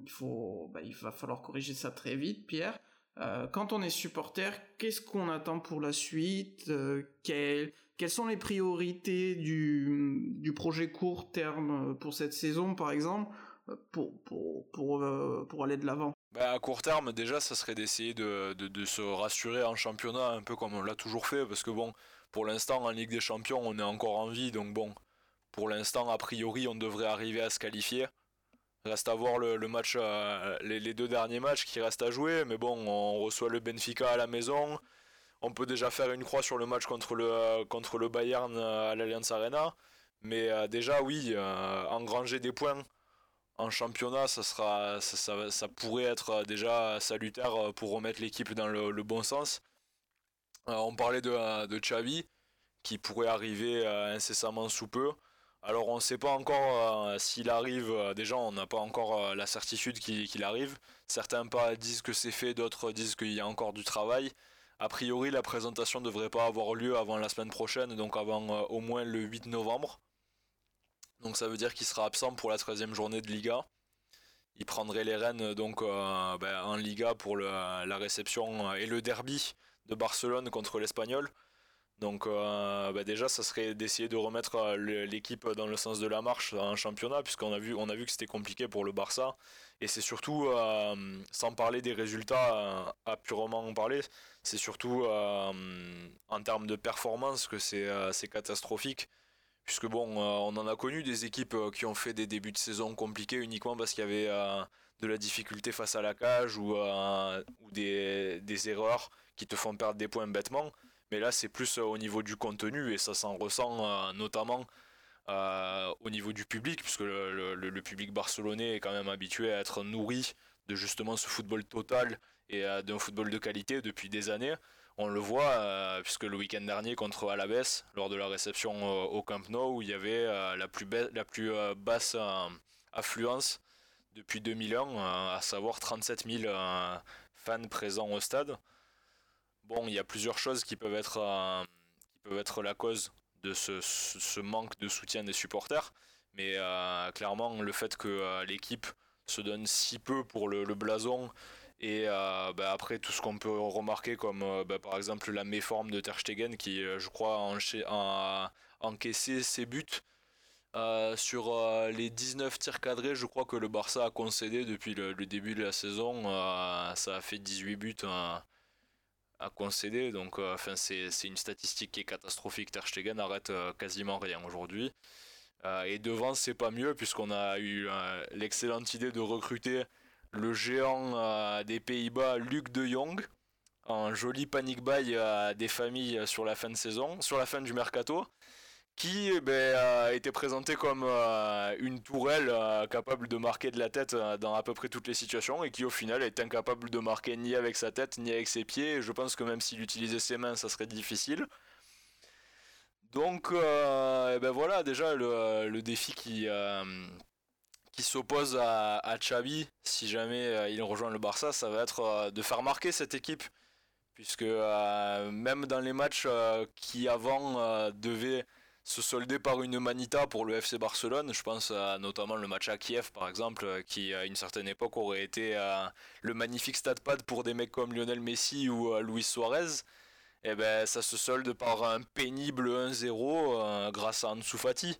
il faut, bah, il va falloir corriger ça très vite, Pierre. quand on est supporter, qu'est-ce qu'on attend pour la suite? Quel, quelles sont les priorités du, projet court terme pour cette saison, par exemple, pour, pour, pour, euh, pour aller de l'avant? Bah, à court terme, déjà, ça serait d'essayer de, de, se rassurer en championnat, un peu comme on l'a toujours fait, parce que bon, pour l'instant, en Ligue des Champions, on est encore en vie, donc bon, pour l'instant, a priori, on devrait arriver à se qualifier. Reste à voir le, match, euh, les, les, deux derniers matchs qui restent à jouer, mais bon, on reçoit le Benfica à la maison, on peut déjà faire une croix sur le match contre le, euh, Bayern euh, à l'Allianz Arena. Mais euh, déjà, oui, engranger des points en championnat, ça, sera, ça, pourrait être déjà salutaire pour remettre l'équipe dans le, bon sens. on parlait de, de Xavi, qui pourrait arriver incessamment sous peu. Alors on ne sait pas encore s'il arrive, déjà on n'a pas encore la certitude qu'il arrive. Certains disent que c'est fait, d'autres disent qu'il y a encore du travail. A priori, la présentation ne devrait pas avoir lieu avant la semaine prochaine, donc avant euh, au moins le 8 novembre. Donc ça veut dire qu'il sera absent pour la 13e journée de Liga. Il prendrait les rênes donc euh, ben, en Liga pour la réception et le derby de Barcelone contre l'Espagnol. Donc bah, déjà, ça serait d'essayer de remettre l'équipe dans le sens de la marche en championnat, puisqu'on a vu, on a vu que c'était compliqué pour le Barça. Et c'est surtout, sans parler des résultats à purement en parler, c'est surtout en termes de performance que c'est catastrophique. Puisque bon, on en a connu des équipes qui ont fait des débuts de saison compliqués uniquement parce qu'il y avait de la difficulté face à la cage ou, des, erreurs qui te font perdre des points bêtement. Mais là, c'est plus euh, au niveau du contenu et ça s'en ressent euh, notamment euh, au niveau du public, puisque le, public barcelonais est quand même habitué à être nourri de justement ce football total et d'un football de qualité depuis des années. On le voit, puisque le week-end dernier contre Alaves, lors de la réception au Camp Nou, où il y avait la plus, la plus basse affluence depuis 2001, à savoir 37 000 fans présents au stade. Bon, il y a plusieurs choses qui peuvent être, euh, la cause de ce, manque de soutien des supporters, mais euh, clairement le fait que euh, l'équipe se donne si peu pour le, blason et bah, après tout ce qu'on peut remarquer comme bah, par exemple la méforme de Ter Stegen qui je crois a encaissé ses buts sur les 19 tirs cadrés, je crois que le Barça a concédé depuis le, début de la saison. ça a fait 18 buts à concéder. Donc, euh, enfin, c'est une statistique qui est catastrophique. Ter Stegen arrête euh, quasiment rien aujourd'hui. Euh, et devant, c'est pas mieux puisqu'on a eu l'excellente idée de recruter le géant des Pays-Bas, Luc de Jong, un joli panic buy des familles sur la fin de saison, sur la fin du mercato qui eh ben, a été présenté comme euh, une tourelle euh, capable de marquer de la tête euh, dans à peu près toutes les situations et qui au final est incapable de marquer ni avec sa tête ni avec ses pieds. je pense que même s'il utilisait ses mains, ça serait difficile. Donc eh ben voilà déjà le, défi qui, qui s'oppose à, à, Xavi si jamais il rejoint le Barça, ça va être de faire marquer cette équipe. Puisque même dans les matchs qui avant devaient se solder par une manita pour le FC Barcelone. Je pense notamment le match à Kiev par exemple, qui à une certaine époque aurait été euh, le magnifique stade pad pour des mecs comme Lionel Messi ou euh, Luis Suarez. Et eh ben ça se solde par un pénible 1-0 euh, grâce à Ansu Fati.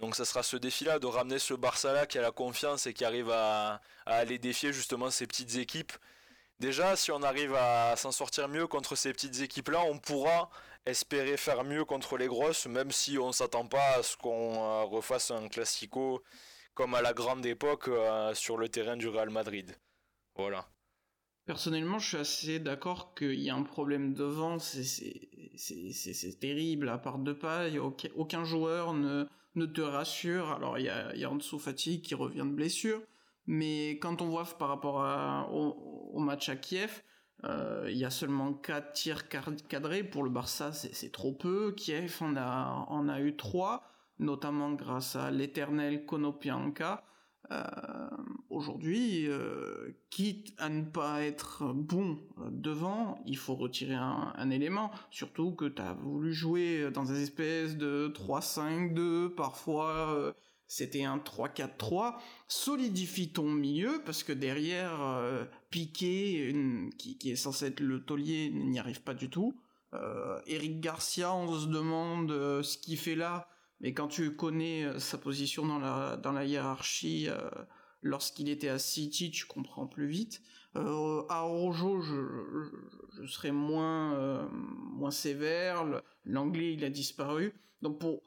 Donc ça sera ce défi-là de ramener ce Barça-là qui a la confiance et qui arrive à, aller défier justement ces petites équipes. Déjà, si on arrive à s'en sortir mieux contre ces petites équipes-là, on pourra espérer faire mieux contre les grosses, même si on s'attend pas à ce qu'on euh, refasse un classico comme à la grande époque euh, sur le terrain du Real Madrid. Voilà. Personnellement, je suis assez d'accord qu'il y a un problème devant, c'est terrible, à part de pas, aucun joueur ne, ne te rassure. Alors, il y a, y a Ansu Fati qui revient de blessure, mais quand on voit par rapport au match à Kiev, euh, il y a seulement 4 tirs cadrés pour le Barça, c'est trop peu. Kiev en a, a eu 3, notamment grâce à l'éternel Konopianka. Euh, Aujourd'hui, euh, quitte à ne pas être bon devant, il faut retirer un, un élément. Surtout que tu as voulu jouer dans des espèces de 3-5-2, parfois euh, c'était un 3-4-3. Solidifie ton milieu parce que derrière, euh, Piqué, qui, est censé être le taulier, n'y arrive pas du tout. Euh, Eric Garcia, on se demande euh, ce qu'il fait là, mais quand tu connais euh, sa position dans la, dans la hiérarchie, lorsqu'il était à City, tu comprends plus vite. à Rojo, je, je, serais moins, moins sévère. L'anglais, il a disparu. Donc pour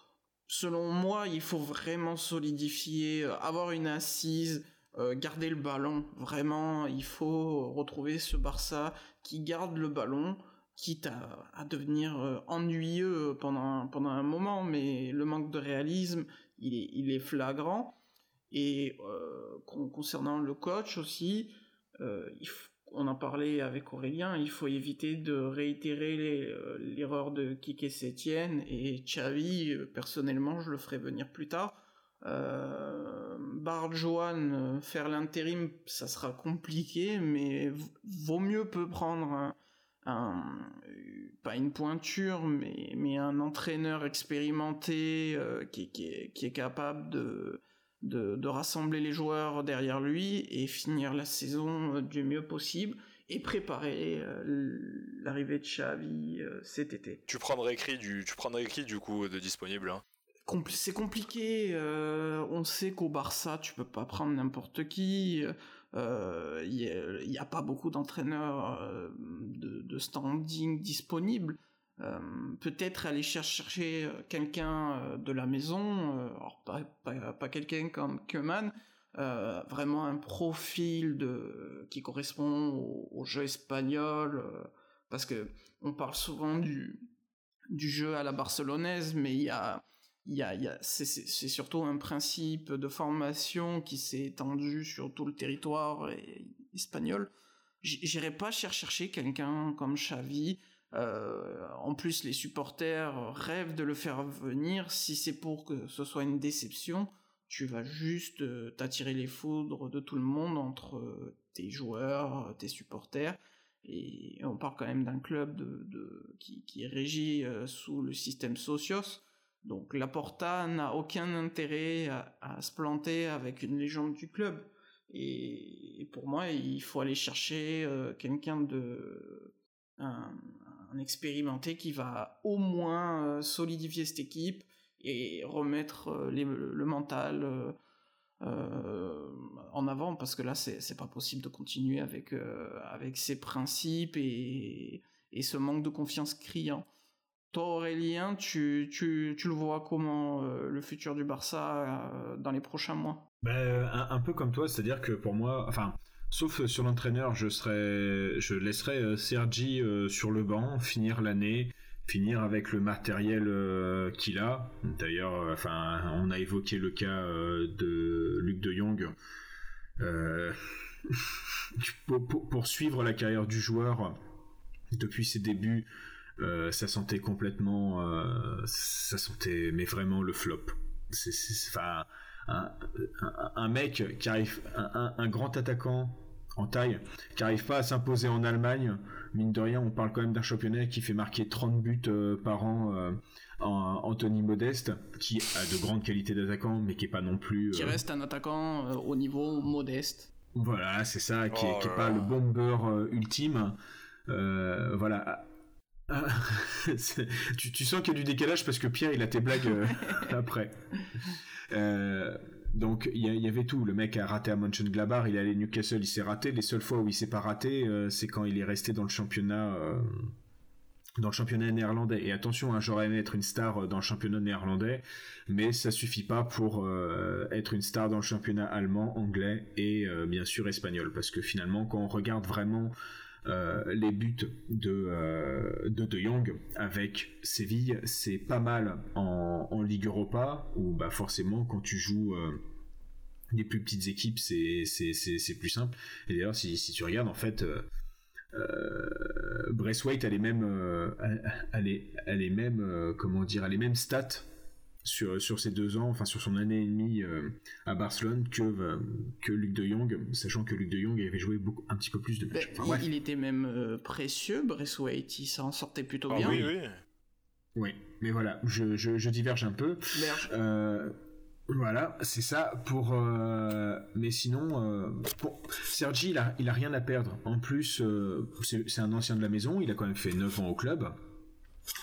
selon moi, il faut vraiment solidifier, euh, avoir une assise, euh, garder le ballon. Vraiment, il faut retrouver ce Barça qui garde le ballon, quitte à, devenir euh, ennuyeux pendant un, pendant un moment, mais le manque de réalisme, il est, flagrant. Et concernant le coach aussi, faut on en parlait avec Aurélien, il faut éviter de réitérer euh, l'erreur de Kike Sétienne et Xavi, euh, personnellement, je le ferai venir plus tard. Euh, faire l'intérim, ça sera compliqué, mais vaut mieux peut prendre pas une pointure, mais, mais un entraîneur expérimenté qui, qui, est, capable de, de, rassembler les joueurs derrière lui et finir la saison du mieux possible. et préparer l'arrivée de Xavi cet été. Tu prendrais qui du, tu prendrais qui du coup de disponible hein? C'est compliqué. on sait qu'au Barça, tu peux pas prendre n'importe qui. Il n'y a, pas beaucoup d'entraîneurs de, standing disponibles. Peut-être aller chercher quelqu'un de la maison, pas, quelqu'un comme Keman, vraiment un profil de qui correspond au, jeu espagnol, parce que on parle souvent du du jeu à la barcelonaise, mais il y a c'est surtout un principe de formation qui s'est étendu sur tout le territoire espagnol. J'irai pas chercher quelqu'un comme Xavi. Euh, en plus, les supporters rêvent de le faire venir. Si c'est pour que ce soit une déception, tu vas juste euh, t'attirer les foudres de tout le monde entre tes joueurs, tes supporters. Et on parle quand même d'un club de, qui, est régi euh, sous le système Socios donc Laporta n'a aucun intérêt à, se planter avec une légende du club. Et, pour moi, il faut aller chercher euh, quelqu'un de expérimenté qui va au moins euh, solidifier cette équipe et remettre euh, le mental en avant parce que là c'est pas possible de continuer avec avec ces principes et, et ce manque de confiance criant. Toi, Aurélien, tu, tu, tu le vois comment euh, le futur du Barça euh, dans les prochains mois? Ben, un, peu comme toi, c'est-à-dire que pour moi, enfin, sauf sur l'entraîneur, je serais, je laisserais Sergi sur le banc, finir l'année, finir avec le matériel qu'il a. D'ailleurs, enfin, on a évoqué le cas de Luc de Jong. pour, pour, suivre la carrière du joueur depuis ses débuts euh, ça sentait complètement, euh, ça sentait, mais vraiment le flop. C'est, enfin, un, mec qui arrive, un, grand attaquant en taille, qui arrive pas à s'imposer en Allemagne. Mine de rien, on parle quand même d'un championnat qui fait marquer 30 buts euh, par an. en Anthony Modeste, qui a de grandes qualités d'attaquant, mais qui est pas non plus. Qui reste un attaquant au niveau modeste. Voilà, c'est ça, qui, est, pas le bomber ultime. voilà, ah, tu, sens qu'il y a du décalage parce que Pierre il a tes blagues euh, après. Euh, donc il y, avait tout. Le mec a raté à Mönchengladbach, il est allé à Newcastle, il s'est raté. Les seules fois où il s'est pas raté, euh, c'est quand il est resté dans le championnat, dans le championnat néerlandais. Et attention, hein, j'aurais aimé être une star dans le championnat néerlandais, mais ça suffit pas pour être une star dans le championnat allemand, anglais et bien sûr espagnol, parce que finalement, quand on regarde vraiment les buts de, euh, de De Jong avec Séville, c'est pas mal en, Ligue Europa, où bah, forcément quand tu joues des euh, plus petites équipes, c'est, plus simple. Et d'ailleurs, si, tu regardes, en fait, euh, Braithwaite a les mêmes, elle, est, même, comment dire, a les mêmes stats sur, sur ces deux ans, enfin sur son année et demie euh, à Barcelone que, euh, que Luc de Jong, sachant que Luc de Jong avait joué beaucoup, un petit peu plus de matchs. Ben, il, était même euh, précieux, il s'en sortait plutôt ah bien. Oui, oui. Oui, mais voilà, je, je, diverge un peu. voilà, c'est ça pour. mais sinon, pour... Sergi, il a, il a rien à perdre. En plus, c'est un ancien de la maison. Il a quand même fait 9 ans au club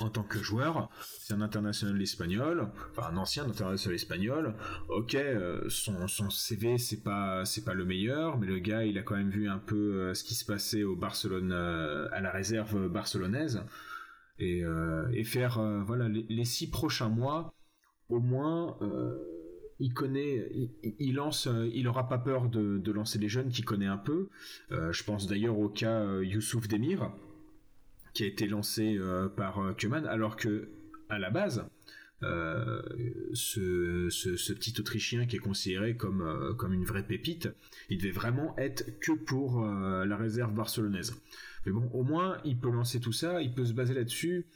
en tant que joueur. C'est un international espagnol, enfin un ancien international espagnol. Ok, euh, son, CV c'est pas c'est pas le meilleur, mais le gars il a quand même vu un peu euh, ce qui se passait au Barcelone euh, à la réserve barcelonaise et, faire voilà les, six prochains mois au moins. il connaît, il, lance, il aura pas peur de, de, lancer les jeunes qui connaît un peu. je pense d'ailleurs au cas Youssouf Demir, qui a été lancé euh, par euh, Kuman, alors que à la base, euh, ce, ce, petit Autrichien qui est considéré comme, comme une vraie pépite, il devait vraiment être que pour la réserve barcelonaise. Mais bon, au moins, il peut lancer tout ça, il peut se baser là-dessus.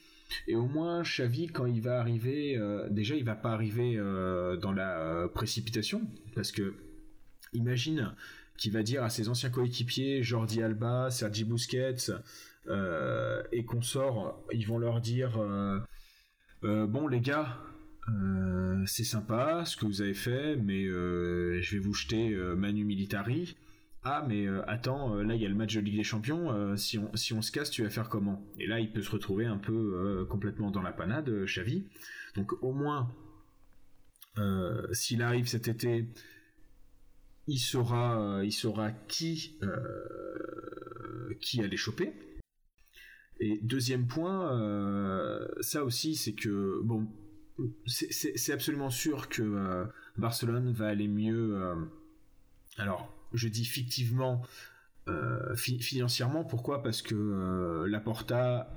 Et au moins, Xavi, quand il va arriver, déjà, il va pas arriver dans la précipitation, parce que imagine qu'il va dire à ses anciens coéquipiers, Jordi Alba, Sergi Busquets, et qu'on sort, ils vont leur dire euh, euh, bon les gars, c'est sympa ce que vous avez fait, mais je vais vous jeter Manu Militari. ah mais attends là il y a le match de Ligue des Champions si on se casse tu vas faire comment? Et là il peut se retrouver un peu complètement dans la panade Xavi. Donc au moins s'il arrive cet été il saura il saura qui qui allait choper et deuxième point, euh, ça aussi, c'est que bon, c'est absolument sûr que euh, Barcelone va aller mieux. Euh, alors, je dis fictivement. financièrement, pourquoi? Parce que Laporta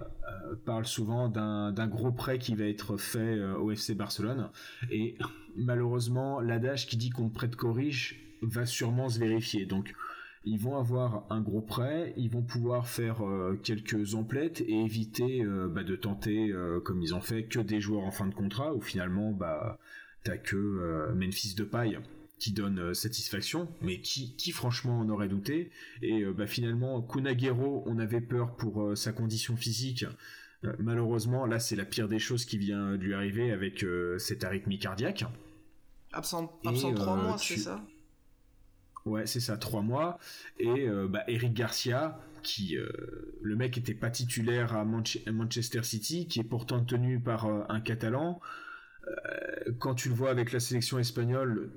parle souvent d'un gros prêt qui va être fait au FC Barcelone et malheureusement l'adage qui dit qu'on prête corrige va sûrement se vérifier. Donc ils vont avoir un gros prêt, ils vont pouvoir faire euh, quelques emplettes et éviter euh, bah, de tenter, euh, comme ils ont fait, que des joueurs en fin de contrat, où finalement, bah, t'as que Memphis de paille qui donne satisfaction, mais qui, qui franchement en aurait douté. Et bah, finalement, Kunagero, on avait peur pour sa condition physique. malheureusement, là, c'est la pire des choses qui vient de lui arriver avec cette arythmie cardiaque. Absent, absent trois mois, c'est ça? Ouais, c'est ça, trois mois. Et euh, bah, Eric Garcia, qui euh, le mec était pas titulaire à Manchester City, qui est pourtant tenu par euh, un Catalan. quand tu le vois avec la sélection espagnole,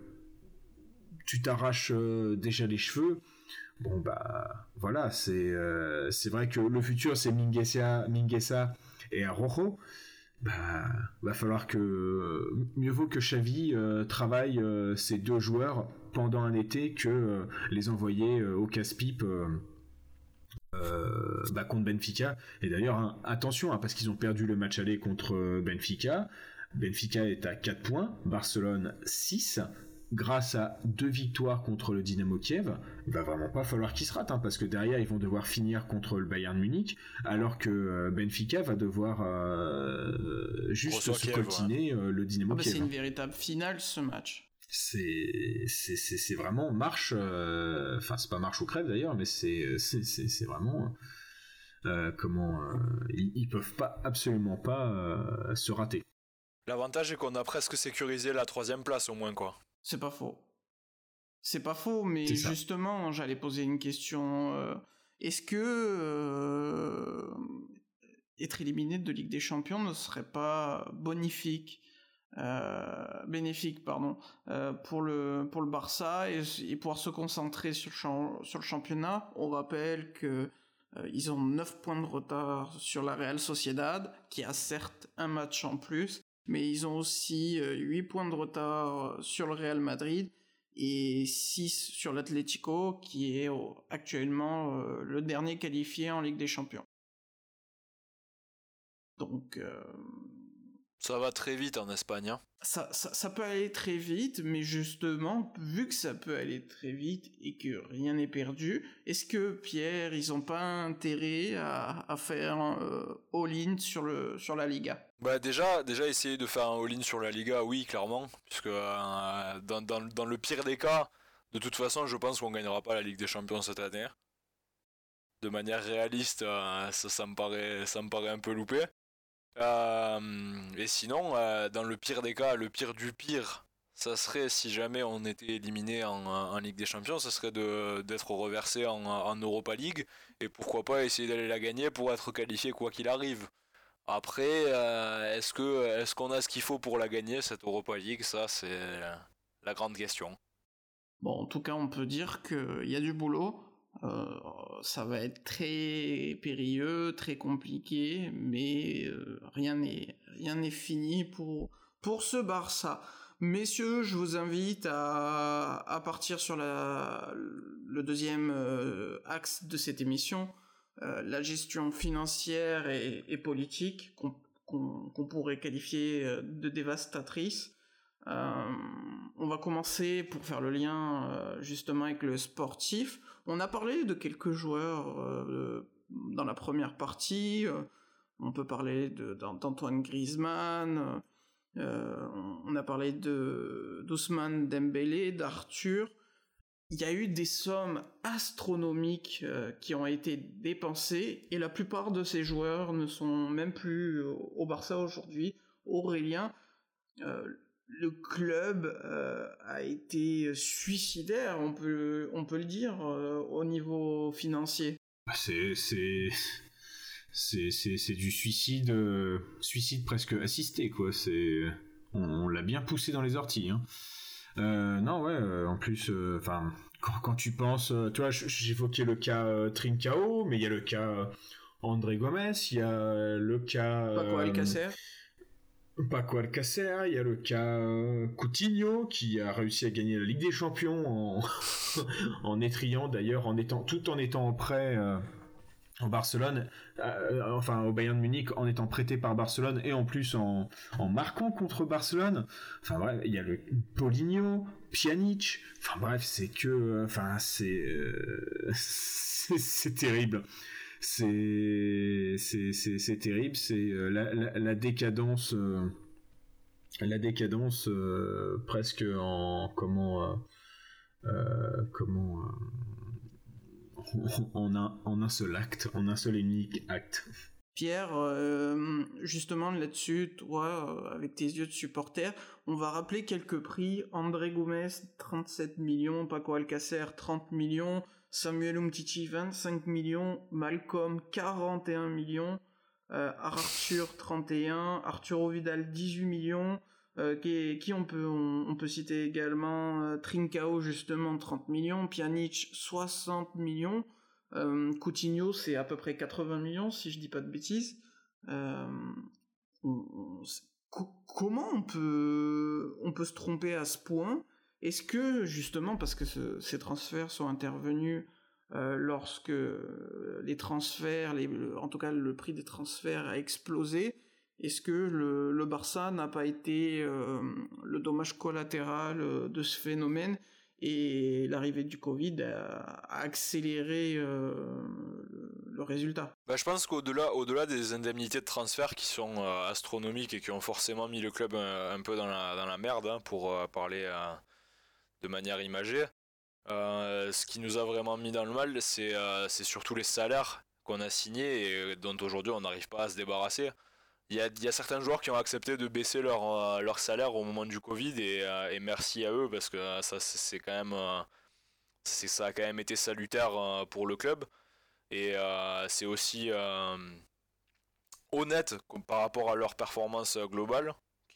tu t'arraches déjà les cheveux. Bon bah voilà, c'est c'est vrai que le futur c'est Minguesa, Minguesa et Rojo. Bah, va falloir que mieux vaut que Xavi travaille ces deux joueurs pendant un été que euh, les envoyer euh, au casse-pipe. Euh, bah, contre Benfica. Et d'ailleurs, hein, attention, hein, parce qu'ils ont perdu le match aller contre Benfica. Benfica est à 4 points, Barcelone 6. Grâce à deux victoires contre le Dynamo Kiev, il va vraiment pas falloir qu'ils se ratent, hein, parce que derrière ils vont devoir finir contre le Bayern Munich, alors que Benfica va devoir juste se coltiner le Dynamo ah bah, Kiev. C'est une véritable finale ce match c'est c'est vraiment marche euh, enfin c'est pas marche ou crève d'ailleurs mais c'est c'est vraiment euh, comment euh, ils, peuvent pas absolument pas se rater. L'avantage est qu'on a presque sécurisé la troisième place au moins quoi. C'est pas faux. C'est pas faux mais justement j'allais poser une question est-ce que être éliminé de Ligue des Champions ne serait pas bonifique? euh, bénéfique pardon euh, pour le pour le Barça et, pouvoir se concentrer sur le, sur le championnat. On rappelle que euh, ils ont 9 points de retard sur la Real Sociedad qui a certes un match en plus, mais ils ont aussi 8 points de retard sur le Real Madrid et 6 sur l'Atlético qui est actuellement le dernier qualifié en Ligue des Champions. Donc ça va très vite en Espagne. Hein. Ça, ça, peut aller très vite, mais justement, vu que ça peut aller très vite et que rien n'est perdu, est-ce que Pierre, ils ont pas intérêt à, faire un euh, all-in sur, le, sur la Liga? Bah déjà, déjà essayer de faire un all-in sur la Liga, oui, clairement, puisque euh, dans, dans, le pire des cas, de toute façon, je pense qu'on gagnera pas la Ligue des Champions cette année. De manière réaliste, euh, ça, ça, me paraît, ça me paraît un peu loupé. Euh, et sinon, euh, dans le pire des cas, le pire du pire, ça serait si jamais on était éliminé en, Ligue des Champions, ça serait d'être reversé en, Europa League et pourquoi pas essayer d'aller la gagner pour être qualifié quoi qu'il arrive. Après, euh, est-ce que est-ce qu'on a ce qu'il faut pour la gagner cette Europa League? Ça, c'est la grande question. Bon, en tout cas, on peut dire qu'il y a du boulot. Euh, ça va être très périlleux, très compliqué, mais euh, rien n'est rien n'est fini pour pour ce Barça. Messieurs, je vous invite à, à partir sur le deuxième euh, axe de cette émission, la gestion financière et politique qu'on pourrait qualifier de dévastatrice. on va commencer pour faire le lien justement avec le sportif. On a parlé de quelques joueurs euh, dans la première partie. Euh, on peut parler d'Antoine Griezmann. Euh, on a parlé de d'Ousmane Dembélé, d'Arthur. Il y a eu des sommes astronomiques qui ont été dépensées et la plupart de ces joueurs ne sont même plus au Barça aujourd'hui. Aurélien, le club a été suicidaire, on peut, on peut le dire, au niveau financier. Bah, c'est c'est du suicide suicide presque assisté quoi. C'est on, l'a bien poussé dans les orties. Hein. non ouais, en plus, enfin quand, tu penses, tu vois, j'évoquais le cas Trincao, mais il y a le cas André Gomez, il y a le cas. Paco Alcacer. Paco Alcacer, il y a le cas Coutinho qui a réussi à gagner la Ligue des Champions en, en étriant d'ailleurs, en étant tout en étant prêt euh, en Barcelone, euh, enfin au Bayern de Munich, en étant prêté par Barcelone et en plus en, en marquant contre Barcelone. Enfin bref, il y a le Paulinho, Pjanic. Enfin bref, c'est que, enfin c'est euh, c'est terrible c'est c'est terrible c'est euh, la, décadence la décadence euh, euh, presque en comment comment en un en un seul acte en un seul unique acte. Pierre, justement là-dessus, toi, avec tes yeux de supporter, on va rappeler quelques prix. André Gomez, 37 millions, Paco Alcacer, 30 millions, Samuel Umtiti 25 millions, Malcolm 41 millions, euh, Arthur 31, Arturo Vidal 18 millions, euh, qui, on peut citer également euh, Trincao justement 30 millions, Pjanic 60 millions, Coutinho c'est à peu près 80 millions si je dis pas de bêtises. comment on peut se tromper à ce point? Est-ce que justement, parce que ces transferts sont intervenus euh, lorsque les transferts, en tout cas le prix des transferts a explosé, est-ce que le, Barça n'a pas été euh, le dommage collatéral euh, de ce phénomène et l'arrivée du Covid a, accéléré le, résultat? Bah, Je pense qu'au-delà au-delà des indemnités de transfert qui sont astronomiques et qui ont forcément mis le club un, peu dans la, merde, hein, pour parler de manière imagée. Euh, ce qui nous a vraiment mis dans le mal, c'est euh, surtout les salaires qu'on a signés et dont aujourd'hui on n'arrive pas à se débarrasser. Il y, a, certains joueurs qui ont accepté de baisser leur, euh, salaire au moment du Covid et, merci à eux parce que ça c'est quand même ça a quand même été salutaire pour le club et c'est aussi honnête par rapport à leur performance globale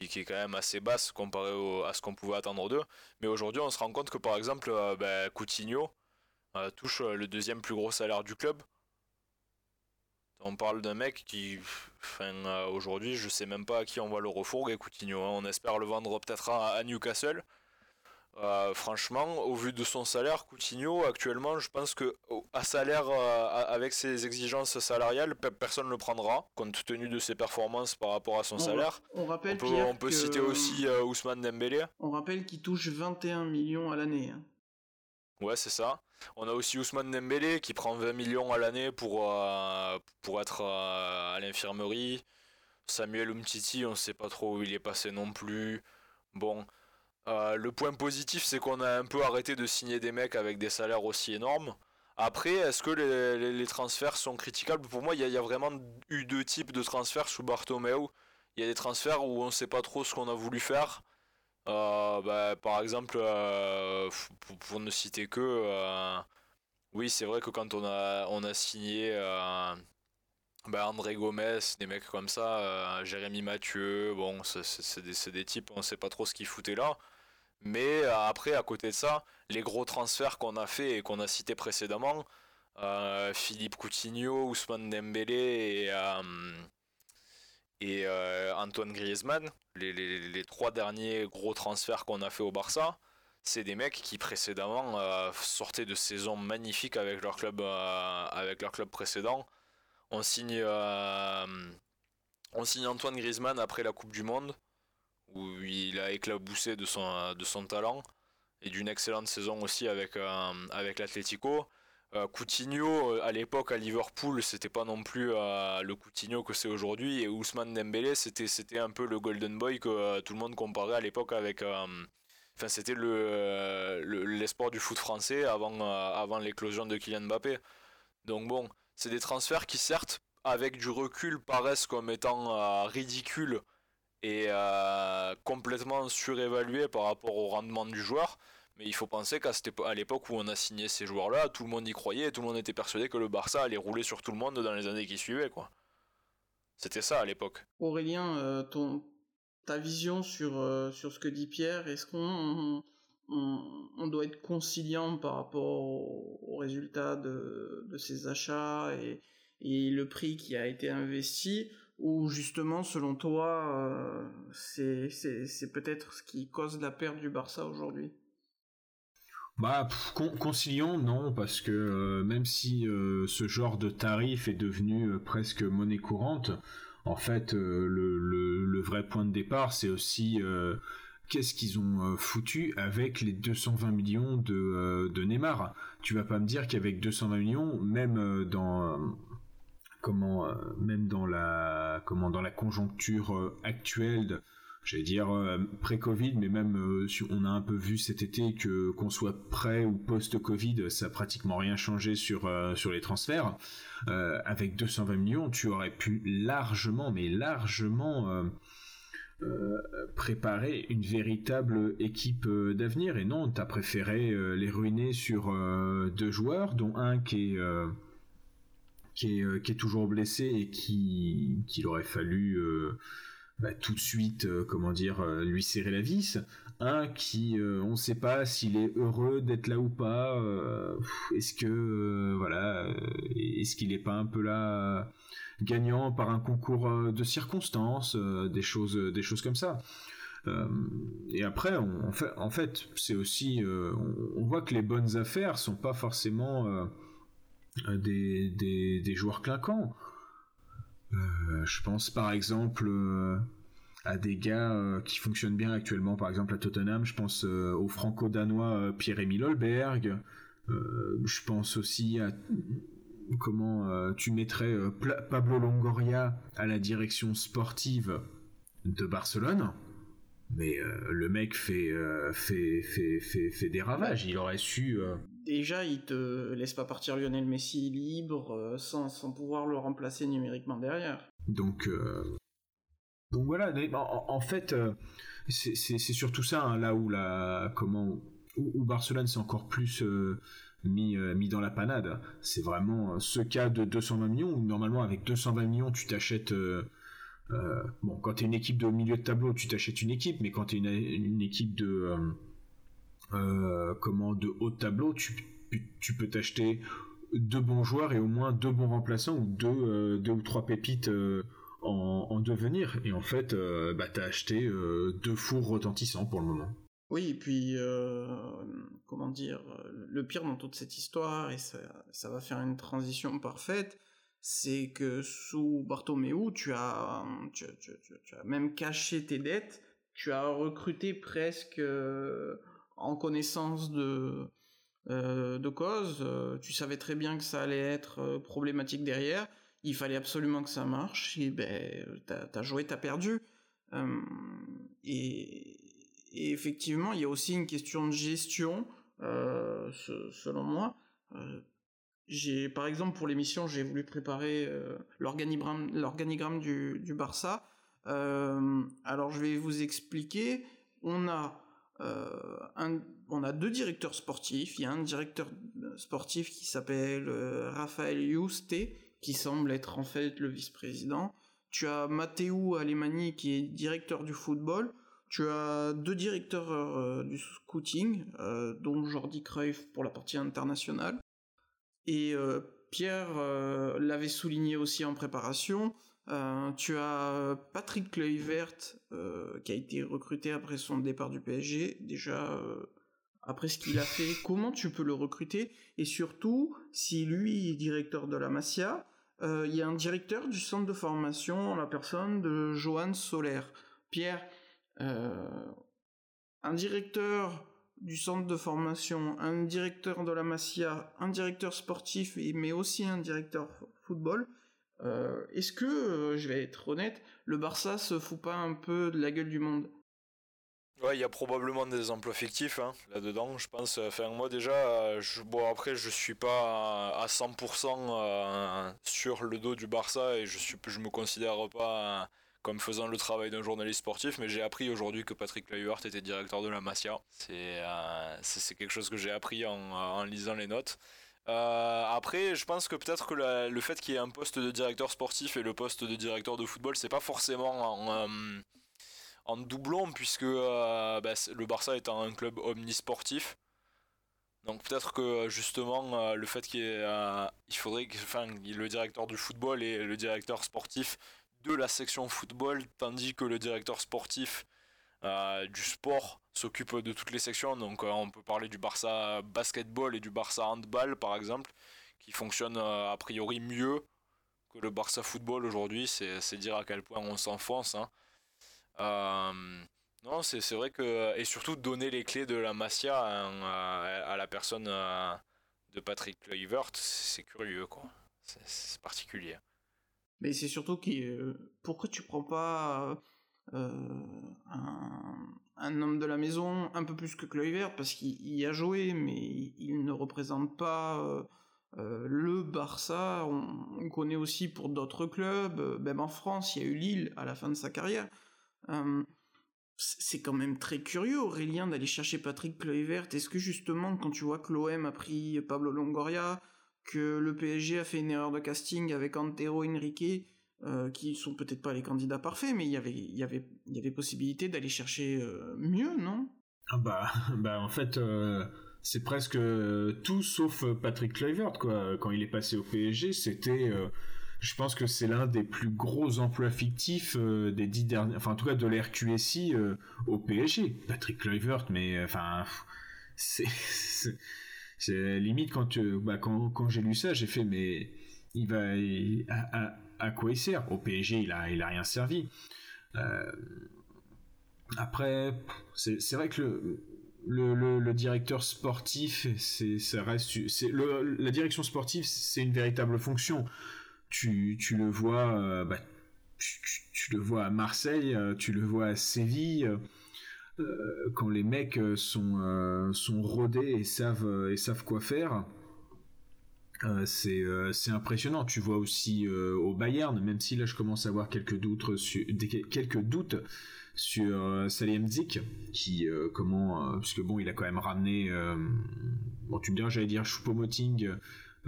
qui, est quand même assez basse comparé à ce qu'on pouvait attendre d'eux. Mais aujourd'hui, on se rend compte que par exemple, euh, ben, Coutinho euh, touche euh, le deuxième plus gros salaire du club. On parle d'un mec qui, aujourd'hui, je sais même pas à qui on va le refourguer, Coutinho. Hein. On espère le vendre peut-être à Newcastle. Euh, franchement, au vu de son salaire, Coutinho, actuellement, je pense que à salaire, euh, avec ses exigences salariales, personne ne le prendra, compte tenu de ses performances par rapport à son salaire. On, rappelle on peut, citer aussi euh, Ousmane Dembélé. On rappelle qu'il touche 21 millions à l'année. Hein. Ouais, c'est ça. On a aussi Ousmane Dembélé qui prend 20 millions à l'année pour, pour être à l'infirmerie. Samuel Umtiti, on ne sait pas trop où il est passé non plus. Bon, euh, le point positif, c'est qu'on a un peu arrêté de signer des mecs avec des salaires aussi énormes. Après, est-ce que les, transferts sont critiquables? Pour moi, il y, a vraiment eu deux types de transferts sous Bartomeu. Il y a des transferts où on ne sait pas trop ce qu'on a voulu faire. Euh, bah, par exemple, euh, pour, ne citer que, oui, c'est vrai que quand on a, on a signé bah, André Gomez, des mecs comme ça, Jérémy Mathieu, bon, c'est des, des, types, on ne sait pas trop ce qu'ils foutaient là. Mais euh, après, à côté de ça, les gros transferts qu'on a fait et qu'on a cités précédemment, euh, Philippe Coutinho, Ousmane Dembélé et, euh, Antoine Griezmann, les, trois derniers gros transferts qu'on a fait au Barça, c'est des mecs qui précédemment sortaient de saisons magnifiques avec leur club, précédent. On signe, on signe Antoine Griezmann après la Coupe du Monde où il a éclaboussé de son, de son talent et d'une excellente saison aussi avec, euh, avec l'Atlético. Euh, Coutinho, euh, à l'époque à Liverpool, c'était pas non plus le Coutinho que c'est aujourd'hui. Et Ousmane Dembélé, c'était, c'était un peu le Golden Boy que tout le monde comparait à l'époque avec. Enfin, c'était le, l'espoir du foot français avant, avant l'éclosion de Kylian Mbappé. Donc bon, c'est des transferts qui certes, avec du recul, paraissent comme étant ridicules est complètement surévalué par rapport au rendement du joueur. Mais il faut penser qu'à l'époque où on a signé ces joueurs-là, tout le monde y croyait tout le monde était persuadé que le Barça allait rouler sur tout le monde dans les années qui suivaient. quoi. C'était ça à l'époque. Aurélien, euh, ta vision sur, euh, sur ce que dit Pierre, est-ce qu'on on, doit être conciliant par rapport au, résultat de, de, ces achats et, et, le prix qui a été investi ou justement, selon toi, euh, c'est peut-être ce qui cause la perte du Barça aujourd'hui? Bah, concilions, non, parce que euh, même si euh, ce genre de tarif est devenu presque monnaie courante, en fait, le, vrai point de départ, c'est aussi qu'est-ce qu'ils ont foutu avec les 220 millions de, de Neymar? Tu vas pas me dire qu'avec 220 millions, même dans comment, même dans la comment dans la conjoncture actuelle j'allais dire euh, pré-Covid, mais même euh, on a un peu vu cet été que qu'on soit pré ou post-Covid, ça a pratiquement rien changé sur euh, sur les transferts. avec 220 millions, tu aurais pu largement, mais largement préparer une véritable équipe d'avenir. Et non, tu as préféré les ruiner sur deux joueurs, dont un qui est qui est, qui est toujours blessé et qui qu'il aurait fallu bah, tout de suite, euh, comment dire, euh, lui serrer la vis. Un qui, euh, on ne sait pas s'il est heureux d'être là ou pas. est-ce que, voilà, est-ce qu'il n'est pas un peu là gagnant par un concours de circonstances, des choses, des choses comme ça. et après, on, en fait, c'est aussi, on, voit que les bonnes affaires sont pas forcément des, des, joueurs clinquants. Euh, je pense par exemple euh, à des gars euh, qui fonctionnent bien actuellement, par exemple à Tottenham. Je pense au franco-danois Pierre-Emile Holberg. je pense aussi à comment tu mettrais Pablo Longoria à la direction sportive de Barcelone. Mais le mec fait, fait, fait, fait, des ravages. Il aurait su déjà, il te laisse pas partir Lionel Messi libre euh, sans, pouvoir le remplacer numériquement derrière. Donc, euh, donc voilà. En, fait, euh, c'est surtout ça hein, là où la comment où, Barcelone s'est encore plus mis dans la panade. C'est vraiment ce cas de 220 millions où normalement avec 220 millions tu t'achètes bon, quand tu es une équipe de milieu de tableau, tu t'achètes une équipe, mais quand tu es une, équipe de, comment de haut tableau, tu, tu peux t'acheter deux bons joueurs et au moins deux bons remplaçants ou deux, euh, ou trois pépites euh, en, devenir. Et en fait, bah, t'as acheté deux fours retentissants pour le moment. Oui, et puis, comment dire, le pire dans toute cette histoire, et ça, va faire une transition parfaite, c'est que sous Bartomeu, tu as, tu, tu, as même caché tes dettes, tu as recruté presque en connaissance de, euh, de cause, euh, tu savais très bien que ça allait être euh, problématique derrière, il fallait absolument que ça marche, et ben, t'as as joué, t'as perdu. Et, effectivement, il y a aussi une question de gestion, selon moi. j'ai, par exemple, pour l'émission, j'ai voulu préparer l'organigramme du, du Barça. alors, je vais vous expliquer. On a euh, on a deux directeurs sportifs. Il y a un directeur sportif qui s'appelle euh, Raphaël Juste, qui semble être en fait le vice-président. Tu as Matteo Alemani qui est directeur du football. Tu as deux directeurs euh, du scouting, dont Jordi Cruyff pour la partie internationale. Et Pierre l'avait souligné aussi en préparation. Euh, tu as euh, Patrick Kluivert euh, qui a été recruté après son départ du PSG. Déjà, après ce qu'il a fait, comment tu peux le recruter? Et surtout, si lui est directeur de la Masia, il y a un directeur du centre de formation en la personne de Johan Soler. Pierre, un directeur du centre de formation, un directeur de la Masia, un directeur sportif, mais aussi un directeur football, euh, est-ce que, euh, je vais être honnête, le Barça se fout pas un peu de la gueule du monde? Il y a probablement des emplois fictifs hein, là-dedans, je pense. Enfin, moi déjà, bon après, je suis pas à 100% euh, sur le dos du Barça et je suis, me considère pas comme faisant le travail d'un journaliste sportif, mais j'ai appris aujourd'hui que Patrick Kluivert était directeur de la Masia. C'est quelque chose que j'ai appris en, lisant les notes. Après, je pense que peut-être que le fait qu'il y ait un poste de directeur sportif et le poste de directeur de football, c'est pas forcément en, en doublon, puisque bah, le Barça est un club omnisportif. Donc peut-être que justement euh, le fait qu'il euh, il faudrait que le directeur du football et le directeur sportif de la section football, tandis que le directeur sportif euh, du sport s'occupe de toutes les sections. Donc on peut parler du Barça basketball et du Barça handball par exemple, qui fonctionnent a priori mieux que le Barça football aujourd'hui. C'est dire à quel point on s'enfonce. Hein. Non, c'est vrai que. Et surtout donner les clés de la Masia à, la personne euh, de Patrick Kluivert, c'est curieux, quoi. C'est particulier. Mais c'est surtout que. pourquoi tu prends pas. Euh, un, homme de la maison un peu plus que Kluivert parce qu'il y a joué mais il ne représente pas euh, le Barça on, connaît aussi pour d'autres clubs même en France il y a eu Lille à la fin de sa carrière c'est quand même très curieux, Aurélien, d'aller chercher Patrick Kluivert. Est-ce que justement, quand tu vois que l'OM a pris Pablo Longoria, que le PSG a fait une erreur de casting avec Antero Henrique, euh, qui sont peut-être pas les candidats parfaits, mais il y avait, y avait, y avait possibilité d'aller chercher euh, mieux, non? Ah bah, bah en fait, euh, c'est presque tout sauf Patrick Kluivert, quoi. Quand il est passé au PSG, c'était je pense que c'est l'un des plus gros emplois fictifs euh, des dix derniers, enfin en tout cas de l'RQSI euh, au PSG. Patrick Kluivert, mais euh, enfin c'est limite quand bah, quand, quand j'ai lu ça, j'ai fait mais il va quoi il sert Au PSG, il a il a rien servi. après, c'est vrai que le directeur sportif, ça reste, la direction sportive, c'est une véritable fonction tu, tu le vois, euh, bah, tu, le vois à Marseille, euh, tu le vois à Séville. Euh, quand les mecs sont, sont rodés et savent, et savent quoi faire, c'est impressionnant. Tu vois aussi au Bayern, même si là je commence à avoir quelques doutes sur, quelques doutes sur qui comment, parce bon, il a quand même ramené, bon, tu me diras, j'allais dire Choupo-Moting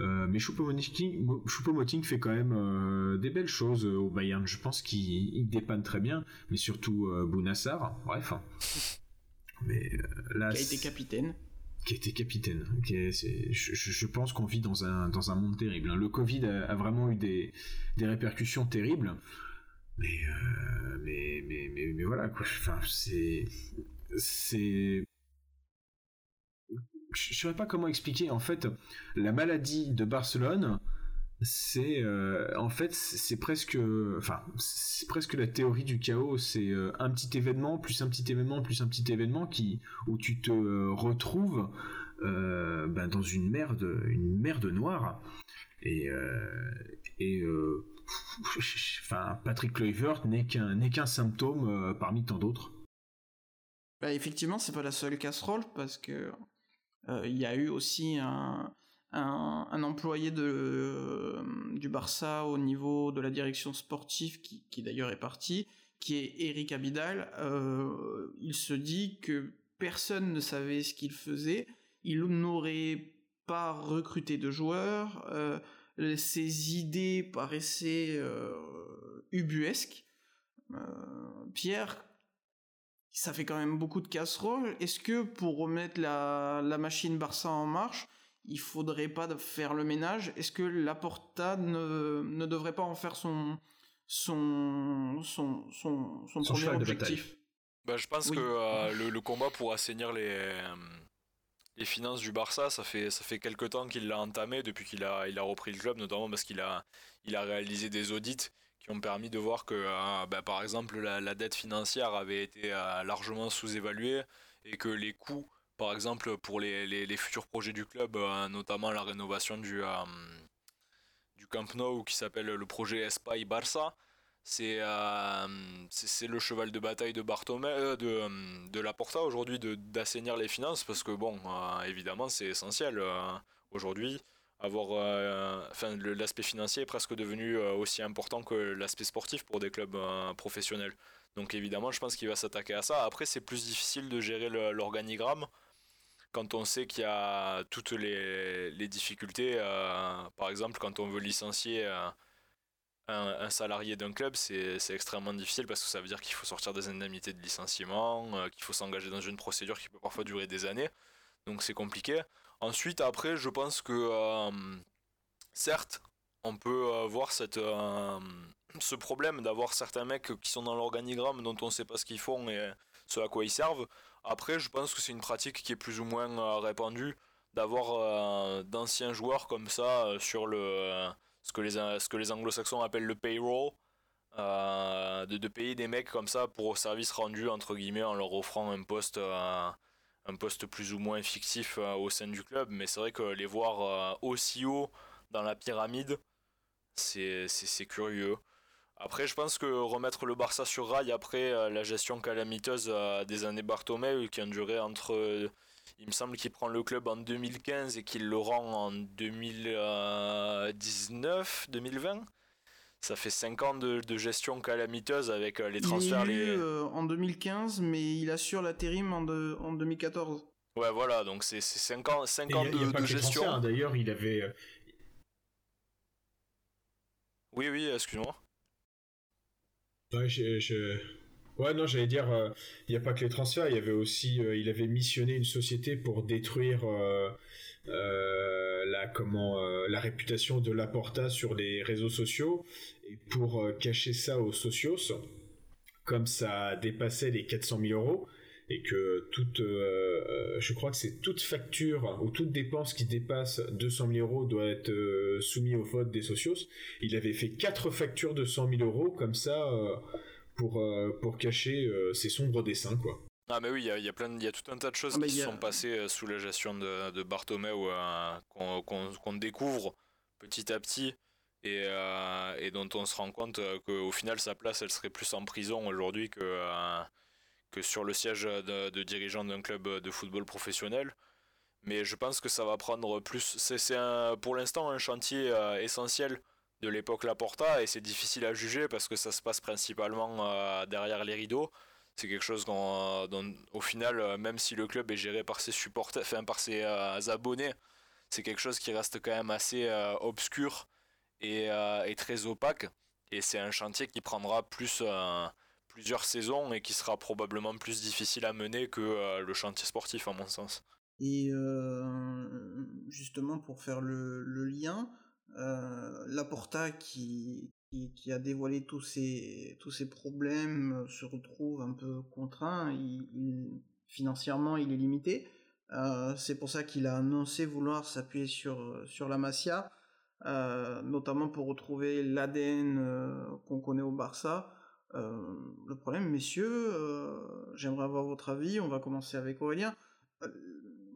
euh, mais Choupo-Moting fait quand même euh, des belles choses au Bayern. Je pense qu'il dépanne très bien, mais surtout euh, Bounassar. Bref. Mais là, qui a été capitaine. Qui été capitaine. je, pense qu'on vit dans un, dans un monde terrible. Hein. Le Covid a, vraiment eu des, des répercussions terribles. Mais, mais, mais, mais, mais, voilà, quoi. Enfin, c'est. C'est je ne saurais pas comment expliquer. En fait, la maladie de Barcelone, c'est euh, en fait c'est presque enfin c'est presque la théorie du chaos. C'est euh, un petit événement plus un petit événement plus un petit événement qui où tu te retrouves euh, ben, dans une merde une merde noire. Et et enfin Patrick Kluivert n'est qu'un n'est qu'un symptôme parmi tant d'autres. Bah effectivement c'est pas la seule casserole parce que euh, il y a eu aussi un, un, employé euh, du Barça au niveau de la direction sportive qui, d'ailleurs est parti, qui est Eric Abidal. Euh, il se dit que personne ne savait ce qu'il faisait. Il n'aurait pas recruté de joueurs. Euh, ses idées paraissaient ubuesques. Pierre, ça fait quand même beaucoup de casseroles. Est-ce que pour remettre la, machine Barça en marche, il faudrait pas faire le ménage. Est-ce que Laporta ne, ne devrait pas en faire son son son son, son, premier objectif bah, je pense que euh, le, combat pour assainir les euh, les finances du Barça, ça fait ça fait quelque temps qu'il l'a entamé depuis qu'il a il a repris le club, notamment parce qu'il a il a réalisé des audits qui ont permis de voir que, euh, bah, par exemple, la, dette financière avait été euh, largement sous-évaluée et que les coûts, par exemple, pour les, les, futurs projets du club, euh, notamment la rénovation du, du Camp Nou qui s'appelle le projet Espai Barça, c'est c'est le cheval de bataille de Bartomeu, de, de Laporta aujourd'hui d'assainir les finances parce que bon évidemment c'est essentiel aujourd'hui avoir, enfin, l'aspect financier est presque devenu aussi important que l'aspect sportif pour des clubs professionnels. Donc évidemment, je pense qu'il va s'attaquer à ça. Après, c'est plus difficile de gérer l'organigramme quand on sait qu'il y a toutes les, difficultés. par exemple, quand on veut licencier un, salarié d'un club, c'est extrêmement difficile parce que ça veut dire qu'il faut sortir des indemnités de licenciement, euh, qu'il faut s'engager dans une procédure qui peut parfois durer des années. Donc c'est compliqué. Ensuite, après, je pense que euh, certes, on peut euh, voir cette, ce problème d'avoir certains mecs qui sont dans l'organigramme dont on ne sait pas ce qu'ils font et ce à quoi ils servent. Après, je pense que c'est une pratique qui est plus ou moins répandue d'avoir d'anciens joueurs comme ça sur le ce que les, ce que les anglo-saxons appellent le payroll, euh, de, de, payer des mecs comme ça pour service rendu, entre guillemets, en leur offrant un poste, euh, un poste plus ou moins fictif euh, au sein du club. Mais c'est vrai que les voir aussi haut dans la pyramide, c'est curieux. Après, je pense que remettre le Barça sur rail après la gestion calamiteuse des années Bartomeu, qui ont duré entre il me semble qu'il prend le club en 2015 et qu'il le rend en 2019, 2020. Ça fait 5 ans de, gestion calamiteuse avec euh, les transferts. Il est euh, en 2015, mais il assure l'intérim en, en 2014. Ouais, voilà, donc c'est 5 ans, 5 ans de, gestion. Hein. D'ailleurs, il avait. Euh, oui, oui, excuse-moi. Ouais, non, j'allais dire, euh, il n'y a pas que les transferts, il y avait aussi, euh, il avait missionné une société pour détruire euh, la comment la réputation de Laporta sur les réseaux sociaux et pour cacher ça aux socios, comme ça dépassait les 400 000 euros et que toute, je crois que c'est toute facture ou toute dépense qui dépasse 200 000 euros doit être soumise au vote des socios. Il avait fait quatre factures de 100 000 euros comme ça pour, euh, pour cacher euh, ses sombres dessins, quoi. Ah mais oui, il y a, y, a plein, y a tout un tas de choses ah, qui sont passées euh, sous la gestion de, de Bartomeu qu'on découvre petit à petit et, et, dont on se rend compte qu'au final sa place elle serait plus en prison aujourd'hui que, que sur le siège de, dirigeant d'un club de football professionnel. Mais je pense que ça va prendre plus. C'est pour l'instant un chantier essentiel de l'époque Laporta et c'est difficile à juger parce que ça se passe principalement euh, derrière les rideaux. C'est quelque chose dont, au final, euh, même si le club est géré par ses supporters, enfin par ses euh, abonnés, c'est quelque chose qui reste quand même assez obscur et, très opaque. Et c'est un chantier qui prendra plus plusieurs saisons et qui sera probablement plus difficile à mener que le chantier sportif, à mon sens. Et justement, pour faire le, lien, euh, Laporta qui, qui, a dévoilé tous ces, tous ces problèmes euh, se retrouve un peu contraint, il, financièrement il est limité. Euh, c'est pour ça qu'il a annoncé vouloir s'appuyer sur, sur la Masia, notamment pour retrouver l'ADN qu'on connaît au Barça. Le problème, messieurs, j'aimerais avoir votre avis, on va commencer avec Aurélien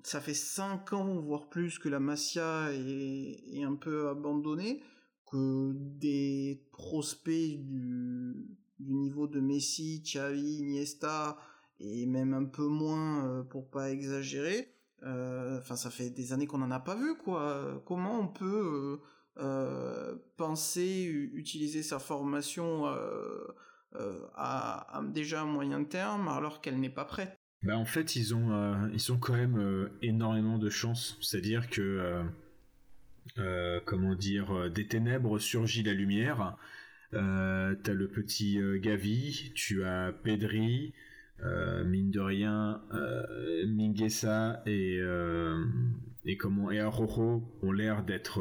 ça fait 5 ans, voire plus, que la Masia est, un peu abandonnée, que des prospects du, niveau de Messi, Xavi, Iniesta, et même un peu moins, euh, pour pas exagérer, euh, enfin ça fait des années qu'on n'en a pas vu, quoi. Comment on peut euh, penser utiliser sa formation à, déjà à moyen terme alors qu'elle n'est pas prête bah en fait ils ont euh, ils ont quand même euh, énormément de chance, c'est-à-dire que euh, comment dire des ténèbres surgit la lumière. t'as le petit Gavi, tu as Pedri, mine de rien, Minguesa et et comment et Arojo ont l'air d'être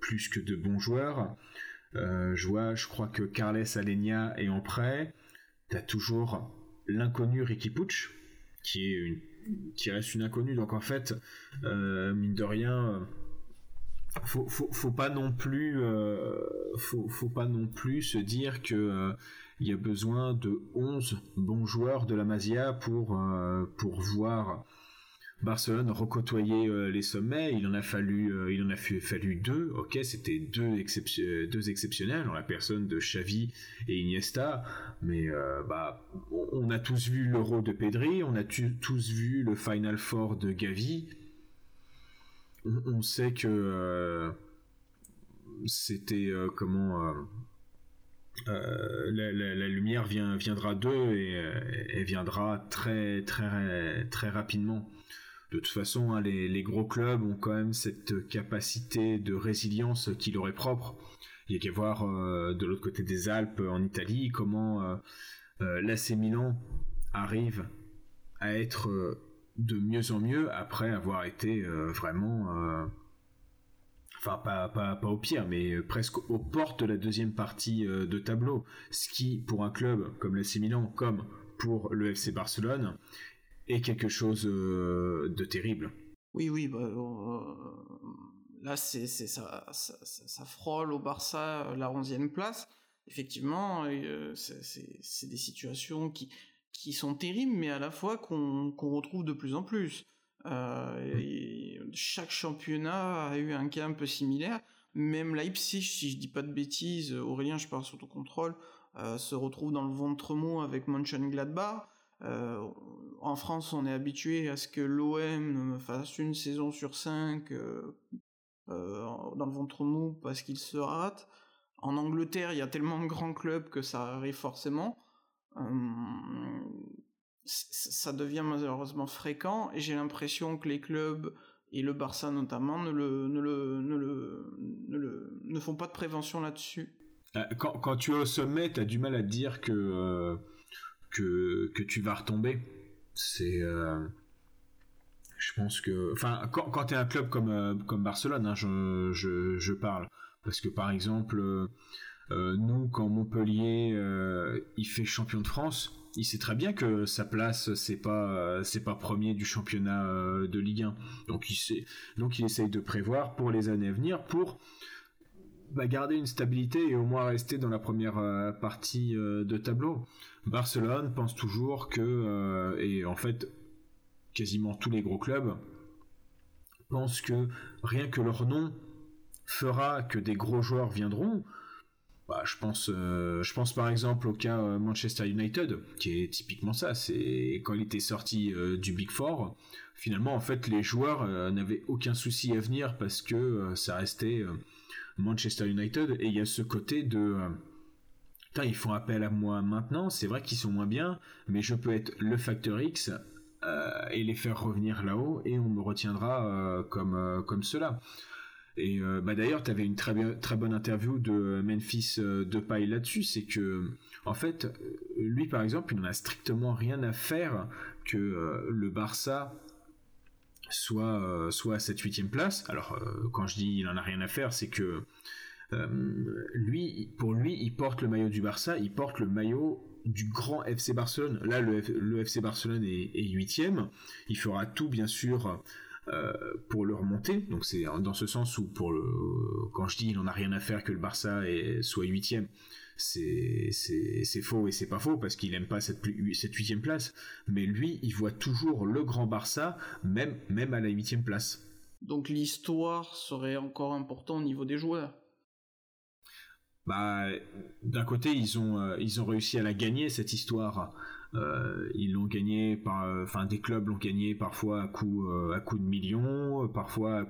plus que de bons joueurs. Je vois, je crois que Carles Alenia est en prêt. T'as toujours l'inconnu Ricky Pucci qui est qui reste une inconnue. Donc en fait, euh, mine de rien, faut, faut, pas non plus, euh, faut, faut, pas non plus se dire que euh, il y a besoin de 11 bons joueurs de la Masia pour, pour voir Barcelone recôtoyer euh, les sommets, il en a fallu, euh, il en a fallu deux. Ok, c'était deux, deux exceptionnels en la personne de Xavi et Iniesta, mais euh, bah, on a tous vu l'Euro de Pedri, on a tous vu le Final Four de Gavi. on, sait que c'était comment la, lumière viendra d'eux et, elle viendra très très très rapidement. De toute façon, hein, les, gros clubs ont quand même cette capacité de résilience qui leur est propre. Il y a qu'à voir de l'autre côté des Alpes, en Italie, comment l'AC Milan arrive à être euh, de mieux en mieux après avoir été euh, vraiment euh, enfin pas, au pire, mais presque aux portes de la deuxième partie de tableau. Ce qui, pour un club comme l'AC Milan, comme pour le FC Barcelone, est quelque chose de terrible. Oui, oui, bah, là, c'est, ça, ça, ça, frôle au Barça la 11e place. Effectivement, c'est, des situations qui, qui sont terribles, mais à la fois qu'on retrouve de plus en plus. Euh, chaque championnat a eu un cas un peu similaire. Même Leipzig, si je dis pas de bêtises, Aurélien, je parle sur ton contrôle, euh, se retrouve dans le ventre mou avec Mönchengladbach. Euh, en France, on est habitué à ce que l'OM fasse une saison sur cinq euh, euh, dans le ventre mou parce qu'il se rate. En Angleterre, il y a tellement de grands clubs que ça arrive forcément. Ça devient malheureusement fréquent et j'ai l'impression que les clubs et le Barça notamment ne le ne le ne le ne, le, ne font pas de prévention là-dessus. Quand, quand, tu es au sommet, tu as du mal à dire que que, que tu vas retomber. C'est euh, je pense que enfin quand, quand tu es un club comme comme Barcelone hein, je, je, je parle parce que par exemple euh, nous, quand Montpellier euh, il fait champion de France, il sait très bien que sa place c'est pas euh, c'est pas premier du championnat de Ligue 1. Donc il sait, donc il essaye de prévoir pour les années à venir pour bah, garder une stabilité et au moins rester dans la première partie de tableau. Barcelone pense toujours que et en fait quasiment tous les gros clubs pensent que rien que leur nom fera que des gros joueurs viendront bah, je pense, euh, je pense par exemple au cas euh, Manchester United, qui est typiquement ça. C'est quand il était sorti euh, du Big Four, finalement en fait les joueurs n'avaient aucun souci à venir parce que ça restait Manchester United et il y a ce côté de ils font appel à moi maintenant. C'est vrai qu'ils sont moins bien, mais je peux être le facteur X et les faire revenir là-haut et on me retiendra comme comme cela. Et euh, bah d'ailleurs, tu avais une très, très bonne interview de Memphis euh, Depay là-dessus. C'est que, en fait, euh, lui par exemple, il n'en a strictement rien à faire que le Barça soit, soit à cette huitième place. Alors, quand je dis il n'en a rien à faire, c'est que lui, pour lui, il porte le maillot du Barça, il porte le maillot du grand FC Barcelone. Là, le, le FC Barcelone est huitième. Il fera tout, bien sûr pour le remonter. Donc c'est dans ce sens où pour le, quand je dis il n'en a rien à faire que le Barça est, soit huitième, c'est faux et c'est pas faux parce qu'il aime pas cette cette huitième place. Mais lui, il voit toujours le grand Barça même même à la huitième place. Donc l'histoire serait encore important au niveau des joueurs. Bah, d'un côté, ils ont, euh, ils ont réussi à la gagner cette histoire euh, ils l'ont gagné par, enfin des clubs l'ont gagné parfois à coup euh, à coup de millions, parfois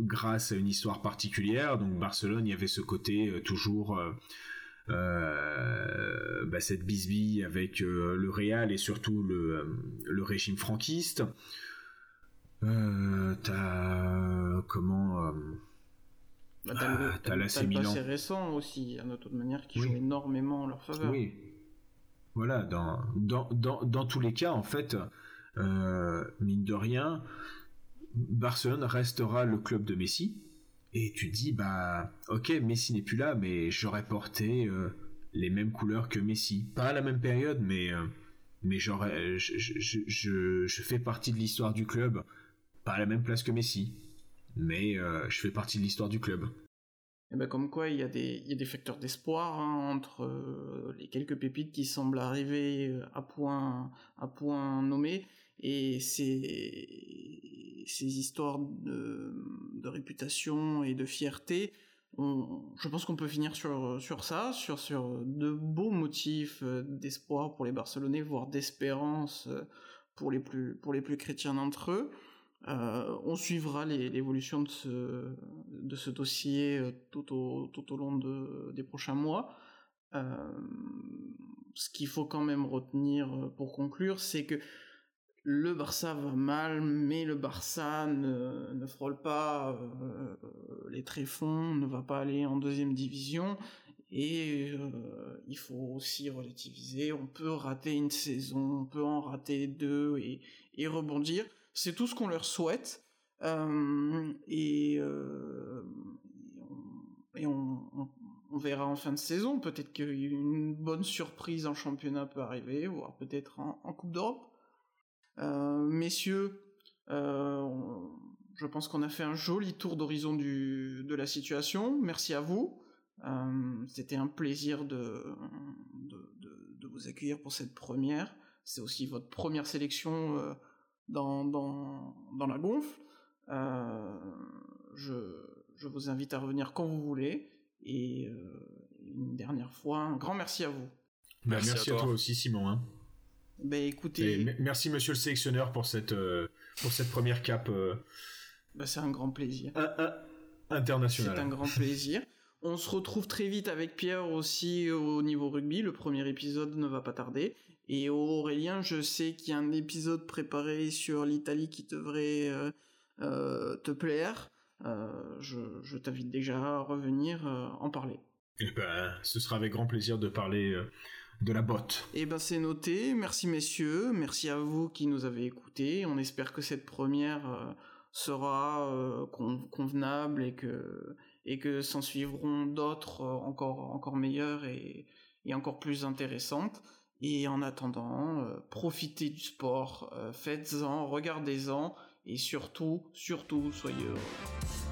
grâce à une histoire particulière. Donc Barcelone, il y avait ce côté euh, toujours bah, cette bisbille avec le Real et surtout le, le régime franquiste. t'as comment bah, t'as le, t'as, Milan. récent aussi, à notre manière, qui joue énormément en leur faveur. Oui, voilà, dans, tous les cas, en fait, euh, mine de rien, Barcelone restera le club de Messi. Et tu dis, bah, ok, Messi n'est plus là, mais j'aurais porté euh, les mêmes couleurs que Messi. Pas à la même période, mais, euh, mais j'aurais, je, je, je, je, fais partie de l'histoire du club. Pas à la même place que Messi, mais je fais partie de l'histoire du club. Et eh ben comme quoi il y a des, facteurs d'espoir hein, entre euh, les quelques pépites qui semblent arriver euh, à point nommé et ces, histoires de, réputation et de fierté je pense qu'on peut finir sur, ça, sur, de beaux motifs euh, d'espoir pour les Barcelonais, voire d'espérance pour les plus chrétiens d'entre eux. On suivra l'évolution de ce, de ce dossier tout au, tout au long de, des prochains mois. ce qu'il faut quand même retenir pour conclure, c'est que le Barça va mal, mais le Barça ne, frôle pas euh, les tréfonds, ne va pas aller en deuxième division, et euh, il faut aussi relativiser. On peut rater une saison, on peut en rater deux et rebondir. C'est tout ce qu'on leur souhaite. Euh, et, et on, on, verra en fin de saison. Peut-être qu'une bonne surprise en championnat peut arriver, voire peut-être en Coupe d'Europe. Euh, messieurs, euh, je pense qu'on a fait un joli tour d'horizon de la situation. Merci à vous. Euh, c'était un plaisir de, de, vous accueillir pour cette première. C'est aussi votre première sélection dans, dans, dans, la gonfle. je, je, vous invite à revenir quand vous voulez. Et une dernière fois, un grand merci à vous. Bah, merci, à, toi. aussi, Simon. Hein. Ben écoutez. merci monsieur le sélectionneur pour cette, euh, pour cette première cape. Euh, ben, c'est un grand plaisir. international. C'est un grand plaisir. On se retrouve très vite avec Pierre aussi au niveau rugby. Le premier épisode ne va pas tarder. Et Aurélien, je sais qu'il y a un épisode préparé sur l'Italie qui devrait euh, te plaire. je, je t'invite déjà à revenir en parler. Eh ben, ce sera avec grand plaisir de parler de la botte. Eh ben c'est noté. Merci messieurs, merci à vous qui nous avez écoutés. On espère que cette première euh, sera euh, convenable et que et que s'en suivront d'autres euh, encore encore meilleures et, et encore plus intéressantes. Et en attendant, profitez du sport, faites-en, regardez-en et surtout, surtout, soyez heureux.